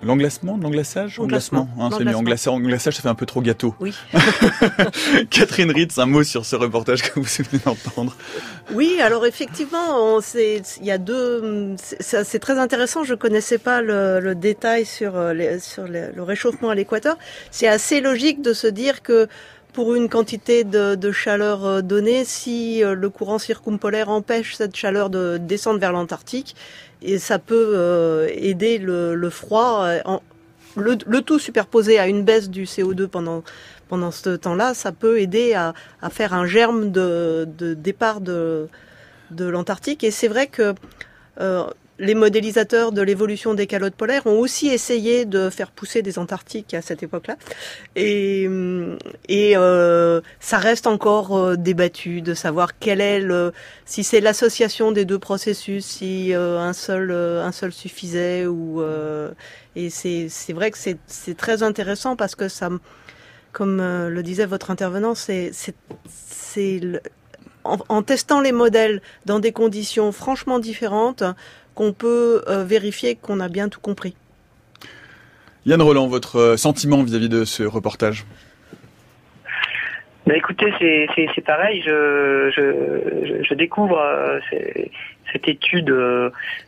S1: L'englacement L'englaçage
S2: Englacement.
S1: Hein, c'est Englaçage, ça fait un peu trop gâteau.
S2: Oui.
S1: Catherine Ritz, un mot sur ce reportage que vous venez d'entendre.
S2: Oui, alors effectivement, il y a deux. C'est très intéressant. Je connaissais pas le, détail sur, euh, sur le réchauffement à l'équateur. C'est assez logique de se dire que pour une quantité de, chaleur euh, donnée, si euh, le courant circumpolaire empêche cette chaleur de descendre vers l'Antarctique, et ça peut euh, aider le, froid, le, tout superposé à une baisse du CO2 pendant pendant ce temps-là, ça peut aider à, faire un germe de, départ de de l'Antarctique. Et c'est vrai que les modélisateurs de l'évolution des calottes polaires ont aussi essayé de faire pousser des Antarctiques à cette époque-là. Et, et euh, ça reste encore euh, débattu de savoir quel est le, si c'est l'association des deux processus, si euh, un seul un seul suffisait ou et c'est c'est vrai que c'est c'est très intéressant parce que ça, comme le disait votre intervenant, c'est c'est en, en, testant les modèles dans des conditions franchement différentes, qu'on peut euh, vérifier qu'on a bien tout compris.
S1: Yann Roland, votre euh, sentiment vis-à-vis de ce reportage?
S3: Bah écoutez, c'est pareil. Je, je, je, découvre euh, cette étude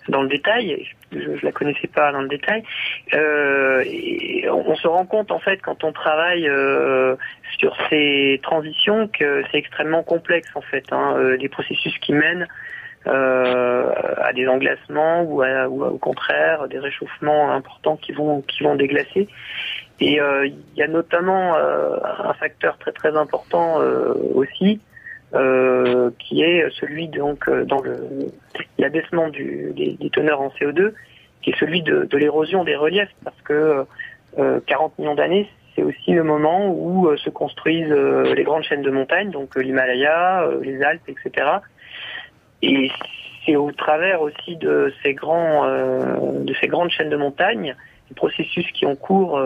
S3: dans le détail. Je, ne la connaissais pas dans le détail. et on, se rend compte en fait quand on travaille sur ces transitions que c'est extrêmement complexe en fait. Hein, les processus qui mènent euh, à des englacements ou, au contraire des réchauffements importants qui vont qui vont déglacer. Et euh, il y a notamment euh, un facteur très très important aussi, qui est celui donc dans le l'abaissement des, des, teneurs en CO2, qui est celui de, de l'érosion des reliefs, parce que 40 millions d'années, c'est aussi le moment où se construisent les grandes chaînes de montagnes, donc l'Himalaya, les Alpes, etc. Et c'est au travers aussi de ces grands, de ces grandes chaînes de montagnes, des processus qui ont cours,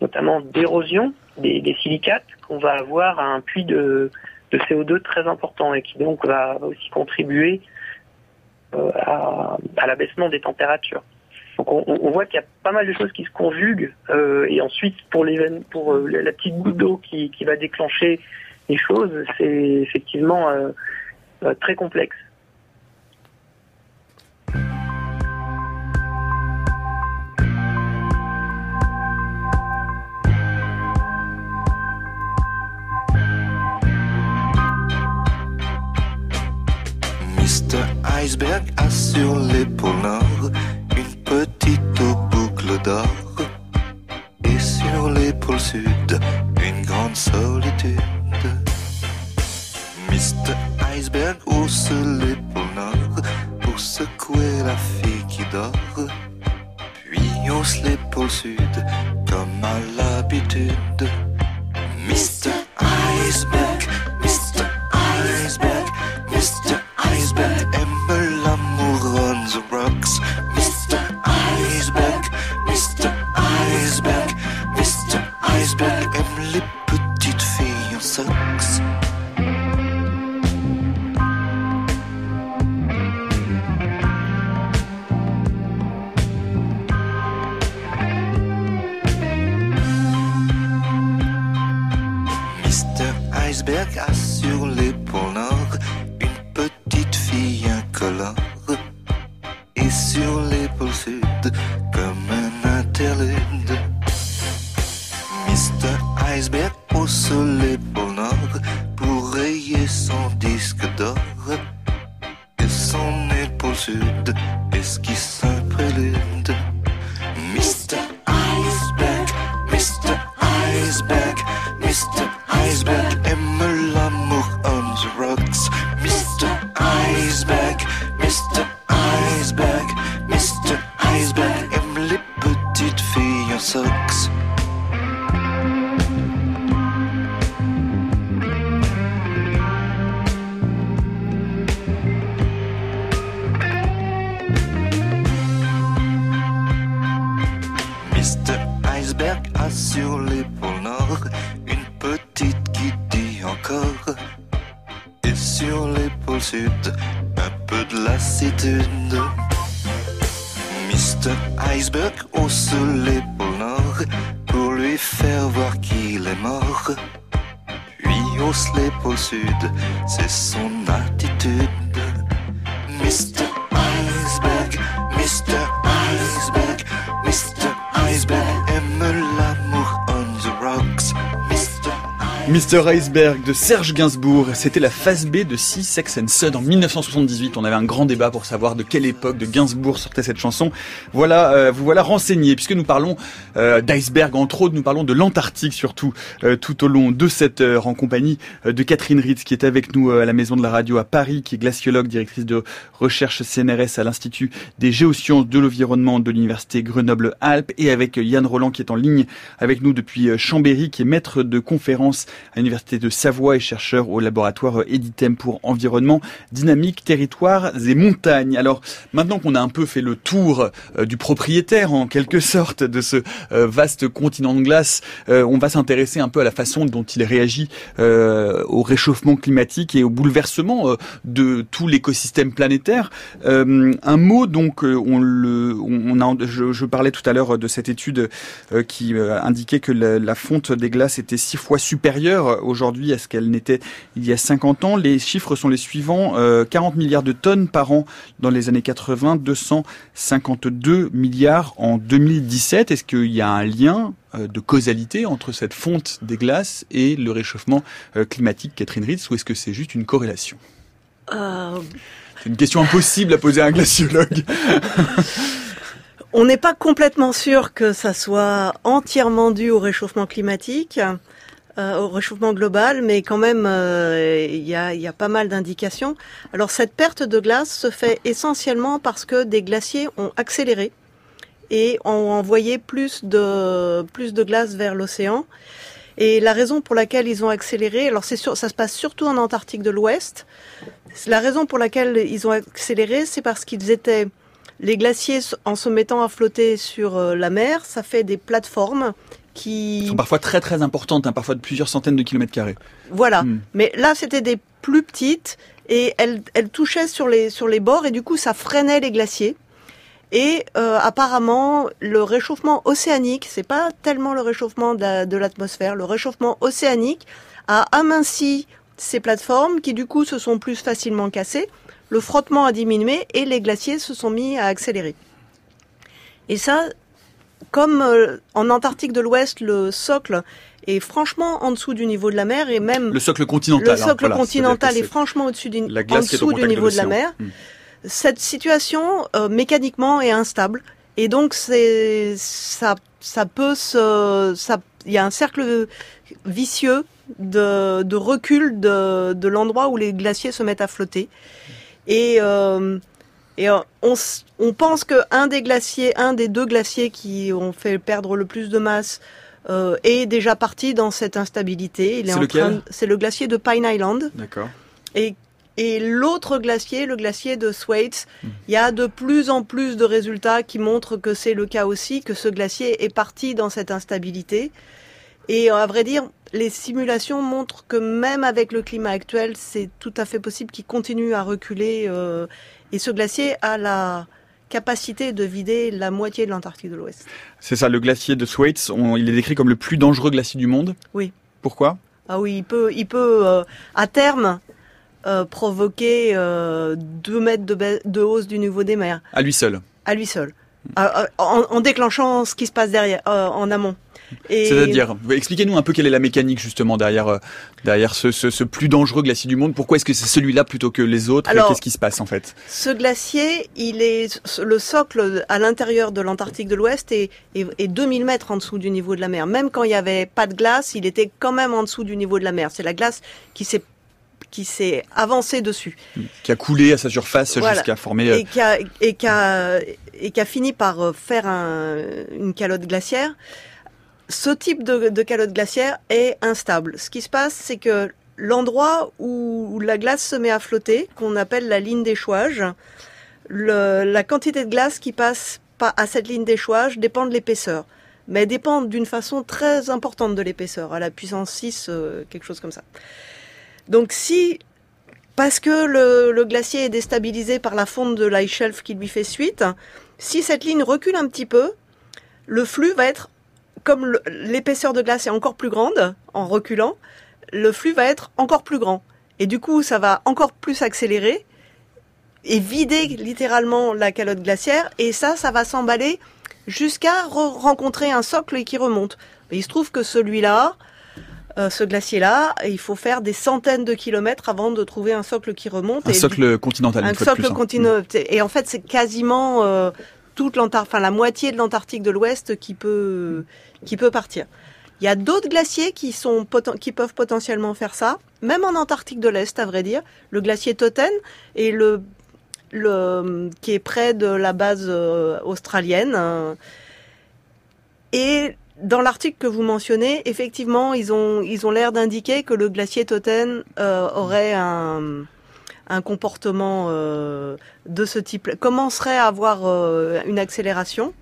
S3: notamment d'érosion des, silicates, qu'on va avoir un puits de, CO2 très important et qui donc va aussi contribuer à, à l'abaissement des températures. Donc on, voit qu'il y a pas mal de choses qui se conjuguent euh, et ensuite pour, pour euh, la petite goutte d'eau qui, va déclencher les choses, c'est effectivement euh, très complexe.
S8: Mr. Iceberg a sur l'épaule nord petite boucle d'or. Et sur l'épaule sud, une grande solitude. Mr. Iceberg hausse l'épaule nord pour secouer la fille qui dort. Puis hausse l'épaule sud comme à l'habitude. Mr. Iceberg, fracas sur l'épaule.
S1: Mr. Iceberg de Serge Gainsbourg. C'était la phase B de Sea Sex and Sud en 1978. On avait un grand débat pour savoir de quelle époque de Gainsbourg sortait cette chanson. Voilà, euh, vous voilà renseigné puisque nous parlons euh, d'iceberg entre autres, nous parlons de l'Antarctique surtout euh, tout au long de cette heure en compagnie de Catherine Ritz qui est avec nous à la Maison de la Radio à Paris, qui est glaciologue, directrice de recherche CNRS à l'Institut des géosciences de l'environnement de l'Université Grenoble-Alpes et avec Yann Roland qui est en ligne avec nous depuis Chambéry, qui est maître de conférence l'Université de Savoie et chercheur au laboratoire Editem pour environnement, dynamique, territoires et montagnes. Alors maintenant qu'on a un peu fait le tour euh, du propriétaire en quelque sorte de ce euh, vaste continent de glace, euh, on va s'intéresser un peu à la façon dont il réagit au réchauffement climatique et au bouleversement de tout l'écosystème planétaire. un mot donc, on le, a, je, parlais tout à l'heure de cette étude qui indiquait que la fonte des glaces était six fois supérieure aujourd'hui à ce qu'elle n'était il y a 50 ans. Les chiffres sont les suivants. 40 euh, milliards de tonnes par an dans les années 80, 252 milliards en 2017. Est-ce qu'il y a un lien euh, de causalité entre cette fonte des glaces et le réchauffement euh, climatique, Catherine Ritz, ou est-ce que c'est juste une corrélation? C'est une question impossible à poser à un glaciologue.
S2: On n'est pas complètement sûr que ça soit entièrement dû au réchauffement climatique. Euh, au réchauffement global, mais quand même, euh, il y, a, y, a, pas mal d'indications. Alors cette perte de glace se fait essentiellement parce que des glaciers ont accéléré et ont envoyé plus de, plus de glace vers l'océan. Et la raison pour laquelle ils ont accéléré, alors c'est sûr, ça se passe surtout en Antarctique de l'Ouest. La raison pour laquelle ils ont accéléré, c'est parce qu'ils étaient les glaciers en se mettant à flotter sur euh, la mer, ça fait des plateformes qui
S1: sont parfois très très importantes, hein, parfois de plusieurs centaines de kilomètres carrés.
S2: Voilà. Hmm. Mais là, c'était des plus petites et elles, elles touchaient sur les sur les bords et du coup, ça freinait les glaciers. Et euh, apparemment, le réchauffement océanique, c'est pas tellement le réchauffement de l'atmosphère, le réchauffement océanique a aminci ces plateformes qui du coup se sont plus facilement cassées. Le frottement a diminué et les glaciers se sont mis à accélérer. Et ça, comme euh, en Antarctique de l'Ouest, le socle est franchement en dessous du niveau de la mer et même
S1: le socle continental.
S2: Le socle continental est, franchement au-dessus du, en dessous du niveau de la mer. Hmm cette situation euh, mécaniquement est instable et donc c'est ça ça peut se ça il y a un cercle vicieux de, de recul de, de l'endroit où les glaciers se mettent à flotter et euh, et euh, on, on pense que un des glaciers, un des deux glaciers qui ont fait perdre le plus de masse euh, est déjà parti dans cette instabilité.
S1: Il est, est
S2: c'est le glacier de Pine Island.
S1: D'accord.
S2: Et et l'autre glacier, le glacier de Thwaites, hmm. il y a de plus en plus de résultats qui montrent que c'est le cas aussi, que ce glacier est parti dans cette instabilité. Et à vrai dire, les simulations montrent que même avec le climat actuel, c'est tout à fait possible qu'il continue à reculer. Euh, et ce glacier a la capacité de vider la moitié de l'Antarctique de l'Ouest.
S1: C'est ça, le glacier de Thwaites, il est décrit comme le plus dangereux glacier du monde
S2: Oui.
S1: Pourquoi?
S2: Ah oui, il peut, il peut euh, à terme, euh, provoquer euh, 2 mètres de, de, hausse du niveau des mers.
S1: À lui seul
S2: À lui seul. Euh, euh, en, en, déclenchant ce qui se passe derrière, en amont.
S1: C'est-à-dire, expliquez-nous un peu quelle est la mécanique justement derrière derrière ce, ce, ce plus dangereux glacier du monde. Pourquoi est-ce que c'est celui-là plutôt que les autres? Qu'est-ce qui se passe en fait?
S2: Ce glacier, il est le socle à l'intérieur de l'Antarctique de l'Ouest est, est, est, 2000 mètres en dessous du niveau de la mer. Même quand il n'y avait pas de glace, il était quand même en dessous du niveau de la mer. C'est la glace qui s'est qui s'est avancé dessus.
S1: Qui a coulé à sa surface jusqu'à former...
S2: Et qui a, et qui a, et qui a fini par euh, faire un, une calotte glaciaire. Ce type de, calotte glaciaire est instable. Ce qui se passe, c'est que l'endroit où la glace se met à flotter, qu'on appelle la ligne d'échouage, la quantité de glace qui passe pas à cette ligne d'échouage dépend de l'épaisseur, mais dépend d'une façon très importante de l'épaisseur, à la puissance 6, euh, quelque chose comme ça. Donc si, parce que le, glacier est déstabilisé par la fonte de l'ice shelf qui lui fait suite, si cette ligne recule un petit peu, le flux va être, comme l'épaisseur de glace est encore plus grande, en reculant, le flux va être encore plus grand. Et du coup, ça va encore plus accélérer et vider littéralement la calotte glaciaire. Et ça, ça va s'emballer jusqu'à rencontrer un socle qui remonte. il se trouve que celui-là, euh, ce glacier-là, il faut faire des centaines de kilomètres avant de trouver un socle qui remonte.
S1: Un socle continental.
S2: Un socle hein. continental. Et en fait, c'est quasiment euh, toute enfin la moitié de l'Antarctique de l'Ouest qui peut qui peut partir. Il y a d'autres glaciers qui sont qui peuvent potentiellement faire ça, même en Antarctique de l'Est, à vrai dire. Le glacier Totten et le qui est près de la base euh, australienne. et dans l'article que vous mentionnez, effectivement, ils ont ils ont l'air d'indiquer que le glacier Totten euh, aurait un, un comportement euh, de ce type, commencerait à avoir une accélération.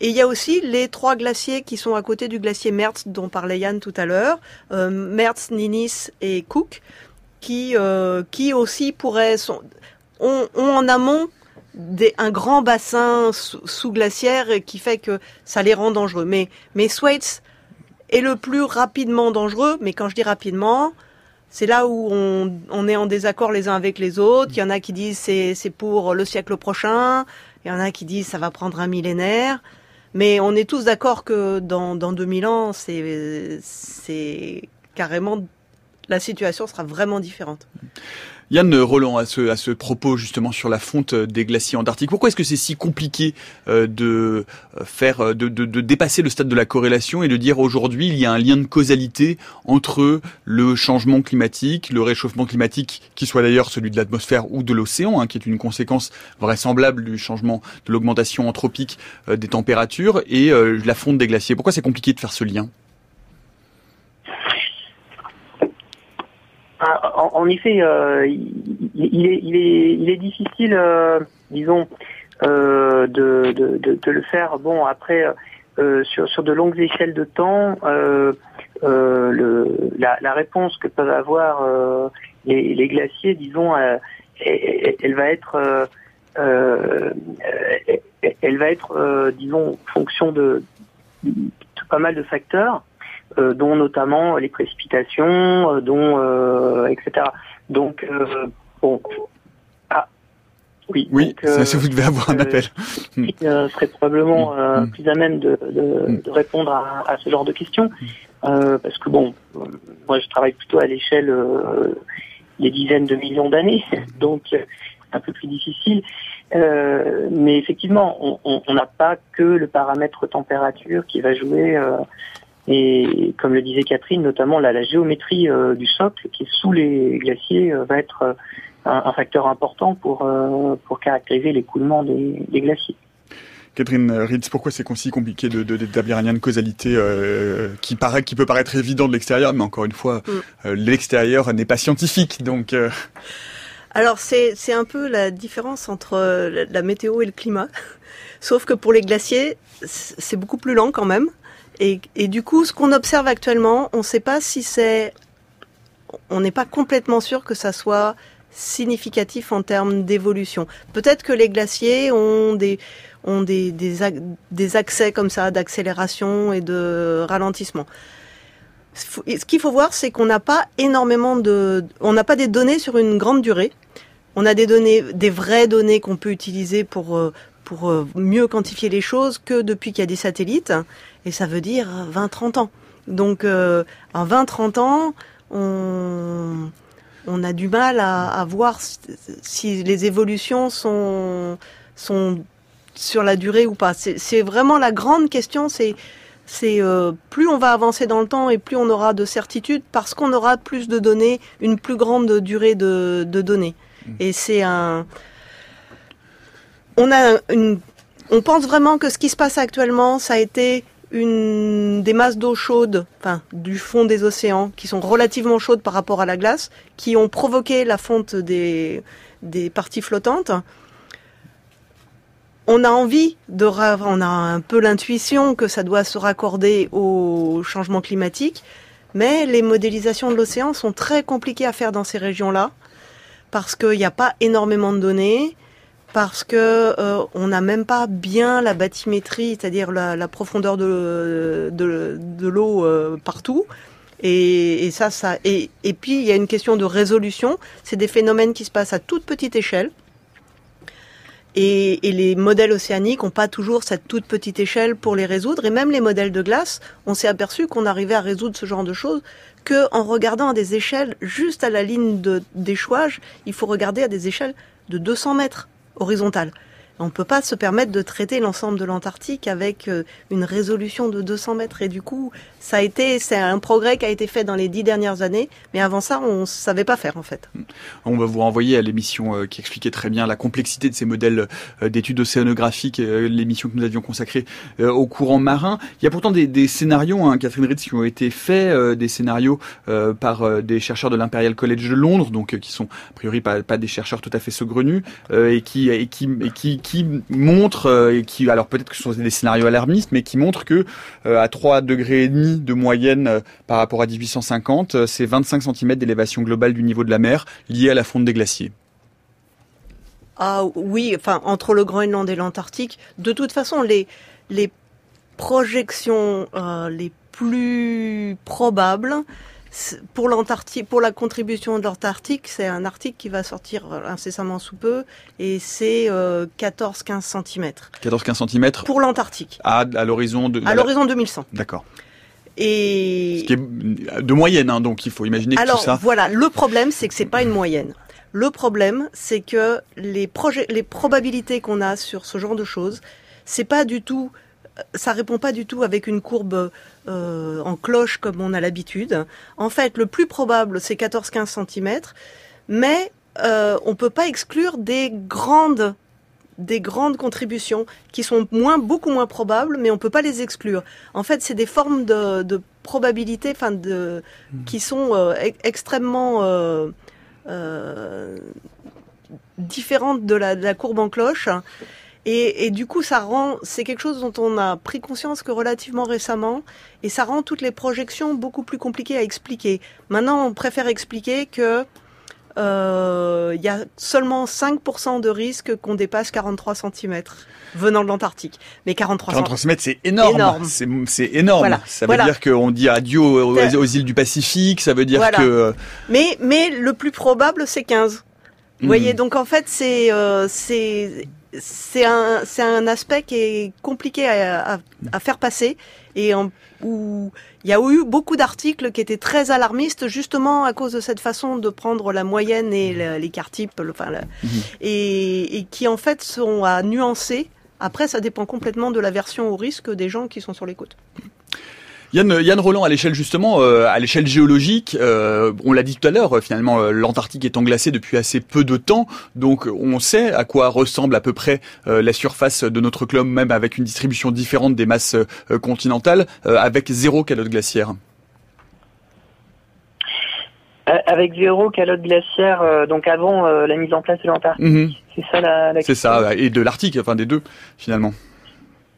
S2: Et il y a aussi les trois glaciers qui sont à côté du glacier Mertz dont parlait Yann tout à l'heure, euh, Mertz, Ninis et Cook, qui euh, qui aussi pourraient sont, ont, en amont un grand bassin sous, glaciaire qui fait que ça les rend dangereux. Mais, mais Thwaites est le plus rapidement dangereux, mais quand je dis rapidement, c'est là où on, on, est en désaccord les uns avec les autres. Il y en a qui disent c'est, c'est pour le siècle prochain, il y en a qui disent ça va prendre un millénaire. Mais on est tous d'accord que dans, dans 2000 ans, c'est, c'est carrément la situation sera vraiment différente.
S1: Yann Roland, à ce, ce propos justement sur la fonte des glaciers antarctiques, pourquoi est-ce que c'est si compliqué euh, de euh, faire, euh, de, dépasser le stade de la corrélation et de dire aujourd'hui il y a un lien de causalité entre le changement climatique, le réchauffement climatique, qui soit d'ailleurs celui de l'atmosphère ou de l'océan, hein, qui est une conséquence vraisemblable du changement, de l'augmentation anthropique des températures, et la fonte des glaciers. Pourquoi c'est compliqué de faire ce lien?
S3: En, effet, euh, il, est, il, est, il est difficile, euh, disons, euh, de, le faire. Bon, après, sur, sur de longues échelles de temps, la, réponse que peuvent avoir les, glaciers, disons, elle, va être, elle va être, disons, fonction de pas mal de facteurs. Euh, dont notamment les précipitations, euh, dont euh, etc. Donc bon. Ah. Oui,
S1: oui ça, vous devez avoir un appel.
S3: Qui serait probablement mm. Mm. plus à même de, de, mm. de répondre à, à, ce genre de questions. Euh, parce que bon, moi je travaille plutôt à l'échelle euh, des dizaines de millions d'années, donc un peu plus difficile. Euh, mais effectivement, on n'a pas que le paramètre température qui va jouer et comme le disait Catherine, notamment la, la géométrie euh, du socle qui est sous les glaciers euh, va être euh, un, facteur important pour, pour caractériser l'écoulement des, des, glaciers.
S1: Catherine Ritz, pourquoi c'est aussi compliqué de, d'établir un lien de causalité qui paraît, qui peut paraître évident de l'extérieur, mais encore une fois, mm. l'extérieur n'est pas scientifique, donc.
S2: Alors c'est, c'est un peu la différence entre la météo et le climat, sauf que pour les glaciers, c'est beaucoup plus lent quand même. Et, du coup, ce qu'on observe actuellement, on ne sait pas si c'est, on n'est pas complètement sûr que ça soit significatif en termes d'évolution. Peut-être que les glaciers ont des ont des, des, des accès comme ça d'accélération et de ralentissement. Ce qu'il faut voir, c'est qu'on n'a pas énormément de, on n'a pas des données sur une grande durée. On a des données, des vraies données qu'on peut utiliser pour euh, pour euh, mieux quantifier les choses que depuis qu'il y a des satellites, et ça veut dire 20-30 ans. Donc euh, en 20-30 ans, on, on, a du mal à, à, voir si les évolutions sont, sont sur la durée ou pas. C'est vraiment la grande question, c'est c'est euh, plus on va avancer dans le temps et plus on aura de certitude parce qu'on aura plus de données, une plus grande durée de, de données. Mmh. Et c'est un on a une, on pense vraiment que ce qui se passe actuellement, ça a été des masses d'eau chaude, du fond des océans, qui sont relativement chaudes par rapport à la glace, qui ont provoqué la fonte des, des parties flottantes. On a envie de, on a un peu l'intuition que ça doit se raccorder au changement climatique, mais les modélisations de l'océan sont très compliquées à faire dans ces régions-là parce qu'il n'y a pas énormément de données parce que euh, on n'a même pas bien la bathymétrie, c'est-à-dire la, profondeur de, de, l'eau euh, partout. Et, ça, ça et, et puis il y a une question de résolution. C'est des phénomènes qui se passent à toute petite échelle. Et, et les modèles océaniques n'ont pas toujours cette toute petite échelle pour les résoudre. Et même les modèles de glace, on s'est aperçu qu'on arrivait à résoudre ce genre de choses que en regardant à des échelles juste à la ligne d'échouage. Il faut regarder à des échelles de 200 mètres horizontale. On ne peut pas se permettre de traiter l'ensemble de l'Antarctique avec euh, une résolution de 200 mètres. Et du coup, ça a été, c'est un progrès qui a été fait dans les dix dernières années. Mais avant ça, on ne savait pas faire, en fait.
S1: On va vous renvoyer à l'émission euh, qui expliquait très bien la complexité de ces modèles euh, d'études océanographiques, l'émission que nous avions consacrée au courant marin. Il y a pourtant des, scénarios, hein, Catherine Ritz, qui ont été faits, des scénarios par des chercheurs de l'Imperial College de Londres, donc qui sont a priori pas, des chercheurs tout à fait saugrenus, et qui, et qui qui montre, euh, et qui, alors peut-être que ce sont des scénarios alarmistes, mais qui montrent que euh, à 3 degrés et demi de moyenne euh, par rapport à 1850, c'est 25 cm d'élévation globale du niveau de la mer liée à la fonte des glaciers.
S2: Ah oui, enfin entre le Groenland et l'Antarctique, de toute façon les les projections les plus probables pour l'Antarctique, pour la contribution de l'Antarctique, c'est un article qui va sortir incessamment sous peu et c'est 14-15 cm.
S1: 14-15 cm
S2: Pour l'Antarctique.
S1: À, à l'horizon de.
S2: À l'horizon 2100.
S1: D'accord.
S2: Et
S1: ce qui est de moyenne, hein, donc il faut imaginer que
S2: Alors,
S1: tout ça.
S2: voilà, le problème, c'est que c'est pas une moyenne. Le problème, c'est que les, projets, les probabilités qu'on a sur ce genre de choses, c'est pas du tout, ça répond pas du tout avec une courbe euh, en cloche comme on a l'habitude. En fait, le plus probable, c'est 14-15 cm, mais euh, on peut pas exclure des grandes des grandes contributions qui sont moins, beaucoup moins probables, mais on peut pas les exclure. En fait, c'est des formes de, de probabilité, enfin de, qui sont euh, e- extrêmement euh, différentes de la, de la courbe en cloche. Et, et du coup, ça rend, c'est quelque chose dont on a pris conscience que relativement récemment, et ça rend toutes les projections beaucoup plus compliquées à expliquer. Maintenant, on préfère expliquer que euh, il y a seulement 5% de risque qu'on dépasse 43 cm venant de l'Antarctique. Mais 43
S1: 43 cm, c'est énorme.
S2: Énorme.
S1: C'est c'est énorme.
S2: Voilà.
S1: Ça veut
S2: Voilà.
S1: dire qu'on dit adieu aux, îles du Pacifique. Ça veut dire
S2: Voilà.
S1: que
S2: Mais, mais le plus probable, c'est 15. Vous
S1: Hmm.
S2: voyez, donc en fait, c'est euh, c'est un c'est un aspect qui est compliqué à, à, à faire passer et en, où il y a eu beaucoup d'articles qui étaient très alarmistes justement à cause de cette façon de prendre la moyenne et le- l'écart type, le- enfin, le-
S1: Mhm.
S2: et, et qui en fait sont à nuancer. Après, ça dépend complètement de la version au risque des gens qui sont sur les côtes.
S1: Yann, Yann Roland, à l'échelle justement, euh, à l'échelle géologique, euh, on l'a dit tout à l'heure, euh, finalement, l'Antarctique étant glacée depuis assez peu de temps, donc on sait à quoi ressemble à peu près la surface de notre globe, même avec une distribution différente des masses continentales, avec zéro calotte glaciaire.
S3: Avec zéro calotte glaciaire, donc avant la mise en place de l'Antarctique.
S1: Mhm.
S3: C'est ça la, la
S1: C'est ça, et de l'Arctique, enfin des deux, finalement.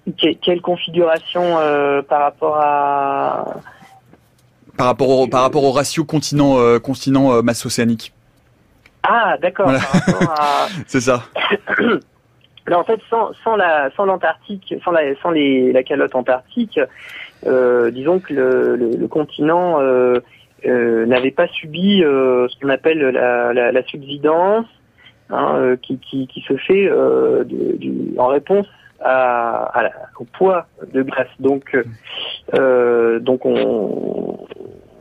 S3: Que- quelle configuration euh, par rapport à
S1: Par rapport au, par rapport au ratio continent, euh, continent euh, masse océanique.
S3: Ah, d'accord.
S1: Voilà.
S3: À...
S1: C'est ça.
S3: Là, en fait, sans, sans la, sans l'Antarctique, sans la, sans les, la calotte antarctique, euh, disons que le, le, le continent euh, n'avait pas subi ce qu'on appelle la, la, la subsidence, hein, euh, qui, qui, qui se fait euh, du, du- en réponse à, à la- au poids de glace. Donc, euh, donc on,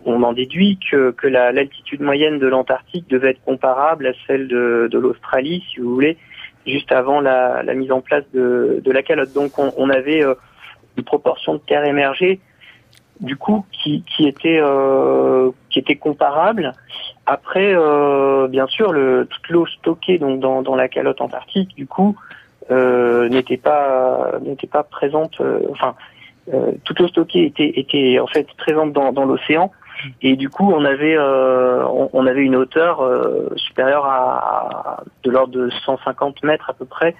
S3: on en déduit que, que la- l'altitude moyenne de l'Antarctique devait être comparable à celle de, de l'Australie, si vous voulez, juste avant la, la mise en place de, de la calotte. Donc on, on avait euh, une proportion de terre émergée, du coup, qui, qui était euh, qui était comparable. Après, euh, bien sûr, le, toute l'eau stockée donc dans, dans la calotte antarctique, du coup, euh, n'était pas n'était pas présente. euh, enfin, euh, toute l'eau stockée était était en fait présente dans, dans l'océan. Et du coup, on avait euh, on, avait une hauteur euh, supérieure à, de l'ordre de 150 mètres à peu près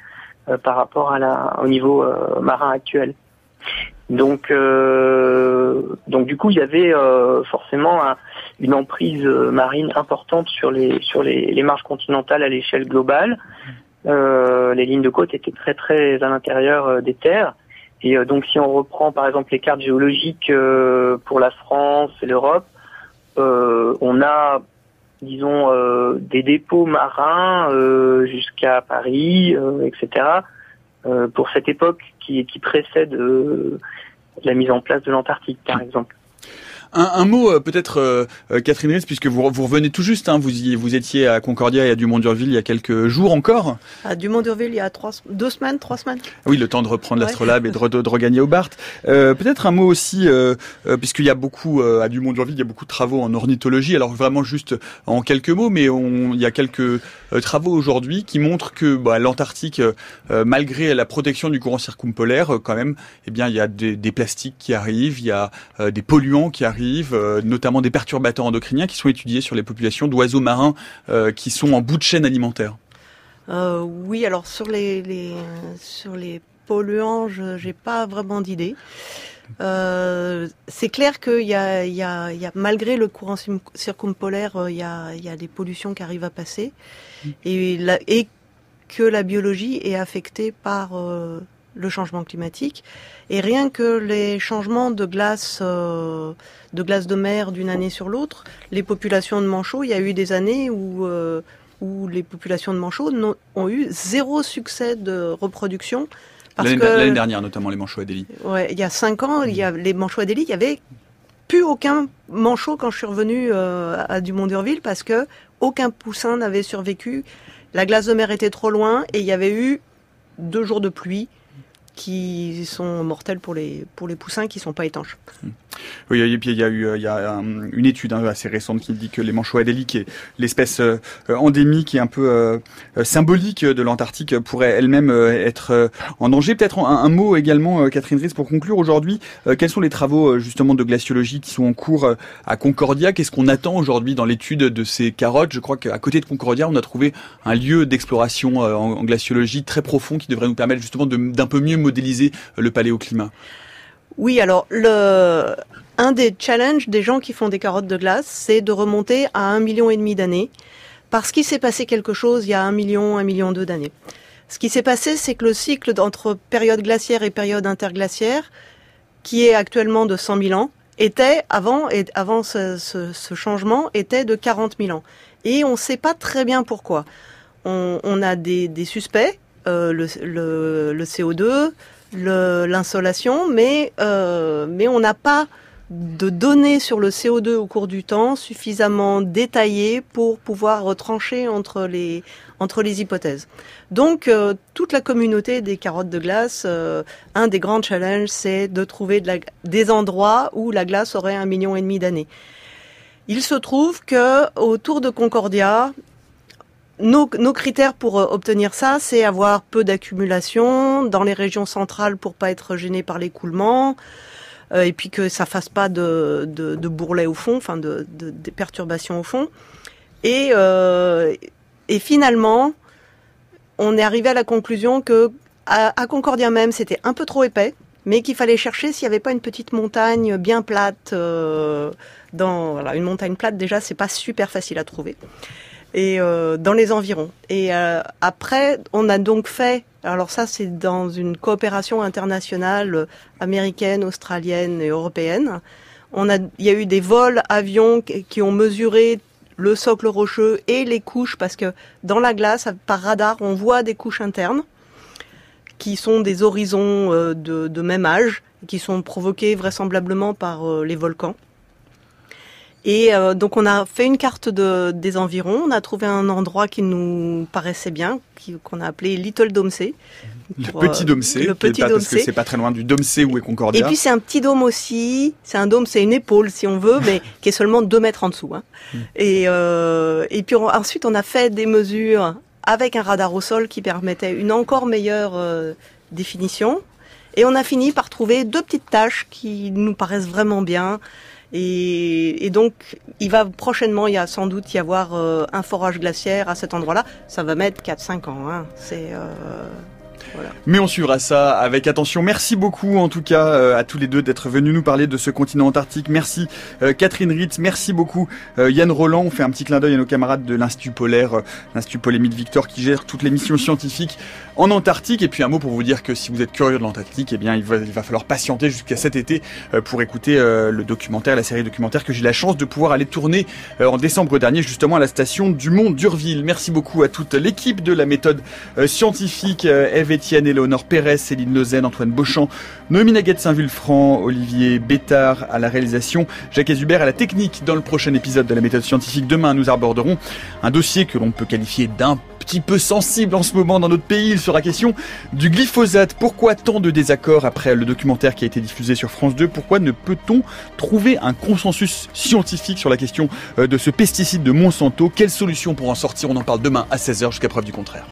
S3: euh, par rapport à la au niveau euh, marin actuel. Donc euh, donc du coup, il y avait euh, forcément un- une emprise euh, marine importante sur les sur les, les marges continentales à l'échelle globale. Euh, les lignes de côte étaient très très à l'intérieur euh, des terres. Et euh, donc si on reprend par exemple les cartes géologiques euh, pour la France et l'Europe, euh, on a disons euh, des dépôts marins euh, jusqu'à Paris, euh, etc. euh, pour cette époque qui, qui précède euh, la mise en place de l'Antarctique par exemple.
S1: Un, un mot euh, peut-être, euh, euh, Catherine Ries, puisque vous, vous revenez tout juste, hein, vous, y, vous étiez à Concordia et à Dumont-Durville il y a quelques jours encore.
S2: À Dumont-Durville, il y a trois, deux semaines, trois semaines.
S1: Oui, le temps de reprendre
S2: Ouais.
S1: l'Astrolabe et de, re- de regagner au Bart. Euh, peut-être un mot aussi, euh, puisqu'il y a beaucoup, euh, à Dumont-Durville, il y a beaucoup de travaux en ornithologie. Alors vraiment juste en quelques mots, mais on, il y a quelques travaux aujourd'hui qui montrent que bah, l'Antarctique, malgré la protection du courant circumpolaire, quand même, eh bien, il y a des, des plastiques qui arrivent, il y a des polluants qui arrivent, euh, notamment des perturbateurs endocriniens qui sont étudiés sur les populations d'oiseaux marins euh, qui sont en bout de chaîne alimentaire.
S2: Euh, oui, alors sur les, les sur les polluants, je j'ai pas vraiment d'idée. Euh, c'est clair qu'il y a, y, y malgré le courant circumpolaire, il y a, il y a des pollutions qui arrivent à passer et, la, et que la biologie est affectée par euh, le changement climatique. Et rien que les changements de glace, euh, de glace de mer d'une année sur l'autre, les populations de manchots, il y a eu des années où euh, où les populations de manchots ont eu zéro succès de reproduction.
S1: L'année
S2: que
S1: dernière, notamment les manchots Adélie.
S2: ouais, il y a cinq ans, il y a les manchots Adélie, il y avait plus aucun manchot quand je suis revenue euh, à Dumont-Durville parce que aucun poussin n'avait survécu. La glace de mer était trop loin et il y avait eu deux jours de pluie qui sont mortels pour les, pour les poussins qui ne sont pas étanches.
S1: Oui, et puis il y a eu il y a une étude hein, assez récente qui dit que les manchots est l'espèce euh, endémique et un peu euh, symbolique de l'Antarctique, pourrait elle-même euh, être en danger. Peut-être un, mot également, Catherine Ries, pour conclure aujourd'hui. quels sont les travaux justement de glaciologie qui sont en cours à Concordia? Qu'est-ce qu'on attend aujourd'hui dans l'étude de ces carottes? Je crois qu'à côté de Concordia, on a trouvé un lieu d'exploration en, glaciologie très profond qui devrait nous permettre justement d'un peu mieux modéliser le paléoclimat.
S2: Oui, alors le un des challenges des gens qui font des carottes de glace, c'est de remonter à un million et demi d'années, parce qu'il s'est passé quelque chose il y a un million, un million deux d'années. Ce qui s'est passé, c'est que le cycle entre période glaciaire et période interglaciaire, qui est actuellement de 100 000 ans, était avant avant ce, changement était de 40 000 ans. Et on ne sait pas très bien pourquoi. On, a des, suspects, euh, le, CO2, l'insolation, mais, euh, mais on n'a pas de données sur le CO2 au cours du temps suffisamment détaillées pour pouvoir retrancher entre les, entre les hypothèses. Donc, euh, toute la communauté des carottes de glace, euh, un des grands challenges, c'est de trouver des endroits où la glace aurait un million et demi d'années. Il se trouve que autour de Concordia, nos, critères pour euh, obtenir ça, c'est avoir peu d'accumulation dans les régions centrales pour pas être gêné par l'écoulement, euh, et puis que ça fasse pas de, de, bourrelet au fond, enfin de, perturbations au fond. Et, euh, et finalement, on est arrivé à la conclusion que Concordia même, c'était un peu trop épais, mais qu'il fallait chercher s'il n'y avait pas une petite montagne bien plate. Dans une montagne plate, déjà, c'est pas super facile à trouver et euh, dans les environs. Et euh, après, on a donc fait, alors ça c'est dans une coopération internationale euh, américaine, australienne et européenne. Il y a eu des vols avions qui ont mesuré le socle rocheux et les couches parce que dans la glace, par radar, on voit des couches internes qui sont des horizons de, de même âge, qui sont provoqués vraisemblablement par les volcans. Et euh, donc on a fait une carte de, des environs, on a trouvé un endroit qui nous paraissait bien, qu'on a appelé Little Domsey.
S1: Le petit euh, Domsey, le petit parce que c'est pas très loin du Domsey où est Concordia.
S2: Et puis c'est un petit dôme aussi, c'est un dôme, c'est une épaule si on veut, mais qui est seulement deux mètres en dessous. Hein. Hmm. Et, euh, et puis ensuite on a fait des mesures avec un radar au sol qui permettait une encore meilleure euh, définition. Et on a fini par trouver deux petites taches qui nous paraissent vraiment bien. Et, donc, il va prochainement, il y a sans doute y avoir euh, un forage glaciaire à cet endroit-là. Ça va mettre 4-5 ans. Hein. Euh,
S1: mais on suivra ça avec attention. Merci beaucoup en tout cas euh, à tous les deux d'être venus nous parler de ce continent antarctique. Merci Catherine Ritz, merci beaucoup Yann Roland. On fait un petit clin d'œil à nos camarades de l'Institut polaire, l'Institut Polémite Victor qui gère toutes les missions scientifiques en Antarctique. Et puis un mot pour vous dire que si vous êtes curieux de l'Antarctique, eh bien il va, falloir patienter jusqu'à cet été pour écouter le documentaire, la série documentaire que j'ai la chance de pouvoir aller tourner en décembre dernier justement à la station du Mont d'Urville. Merci beaucoup à toute l'équipe de la méthode scientifique. Eve Etienne, Léonore Pérez, Céline Lezen, Antoine Beauchamp, Noémie Naguette Saint-Vulfranc, Olivier Bétard à la réalisation, Jacques Hubert à la technique. Dans le prochain épisode de la méthode scientifique, demain, nous aborderons un dossier que l'on peut qualifier d'un petit peu sensible en ce moment dans notre pays. Il sera question du glyphosate. Pourquoi tant de désaccords après le documentaire qui a été diffusé sur France 2 Pourquoi ne peut-on trouver un consensus scientifique sur la question euh, de ce pesticide de Monsanto? Quelle solution pour en sortir? On en parle demain à 16h jusqu'à preuve du contraire.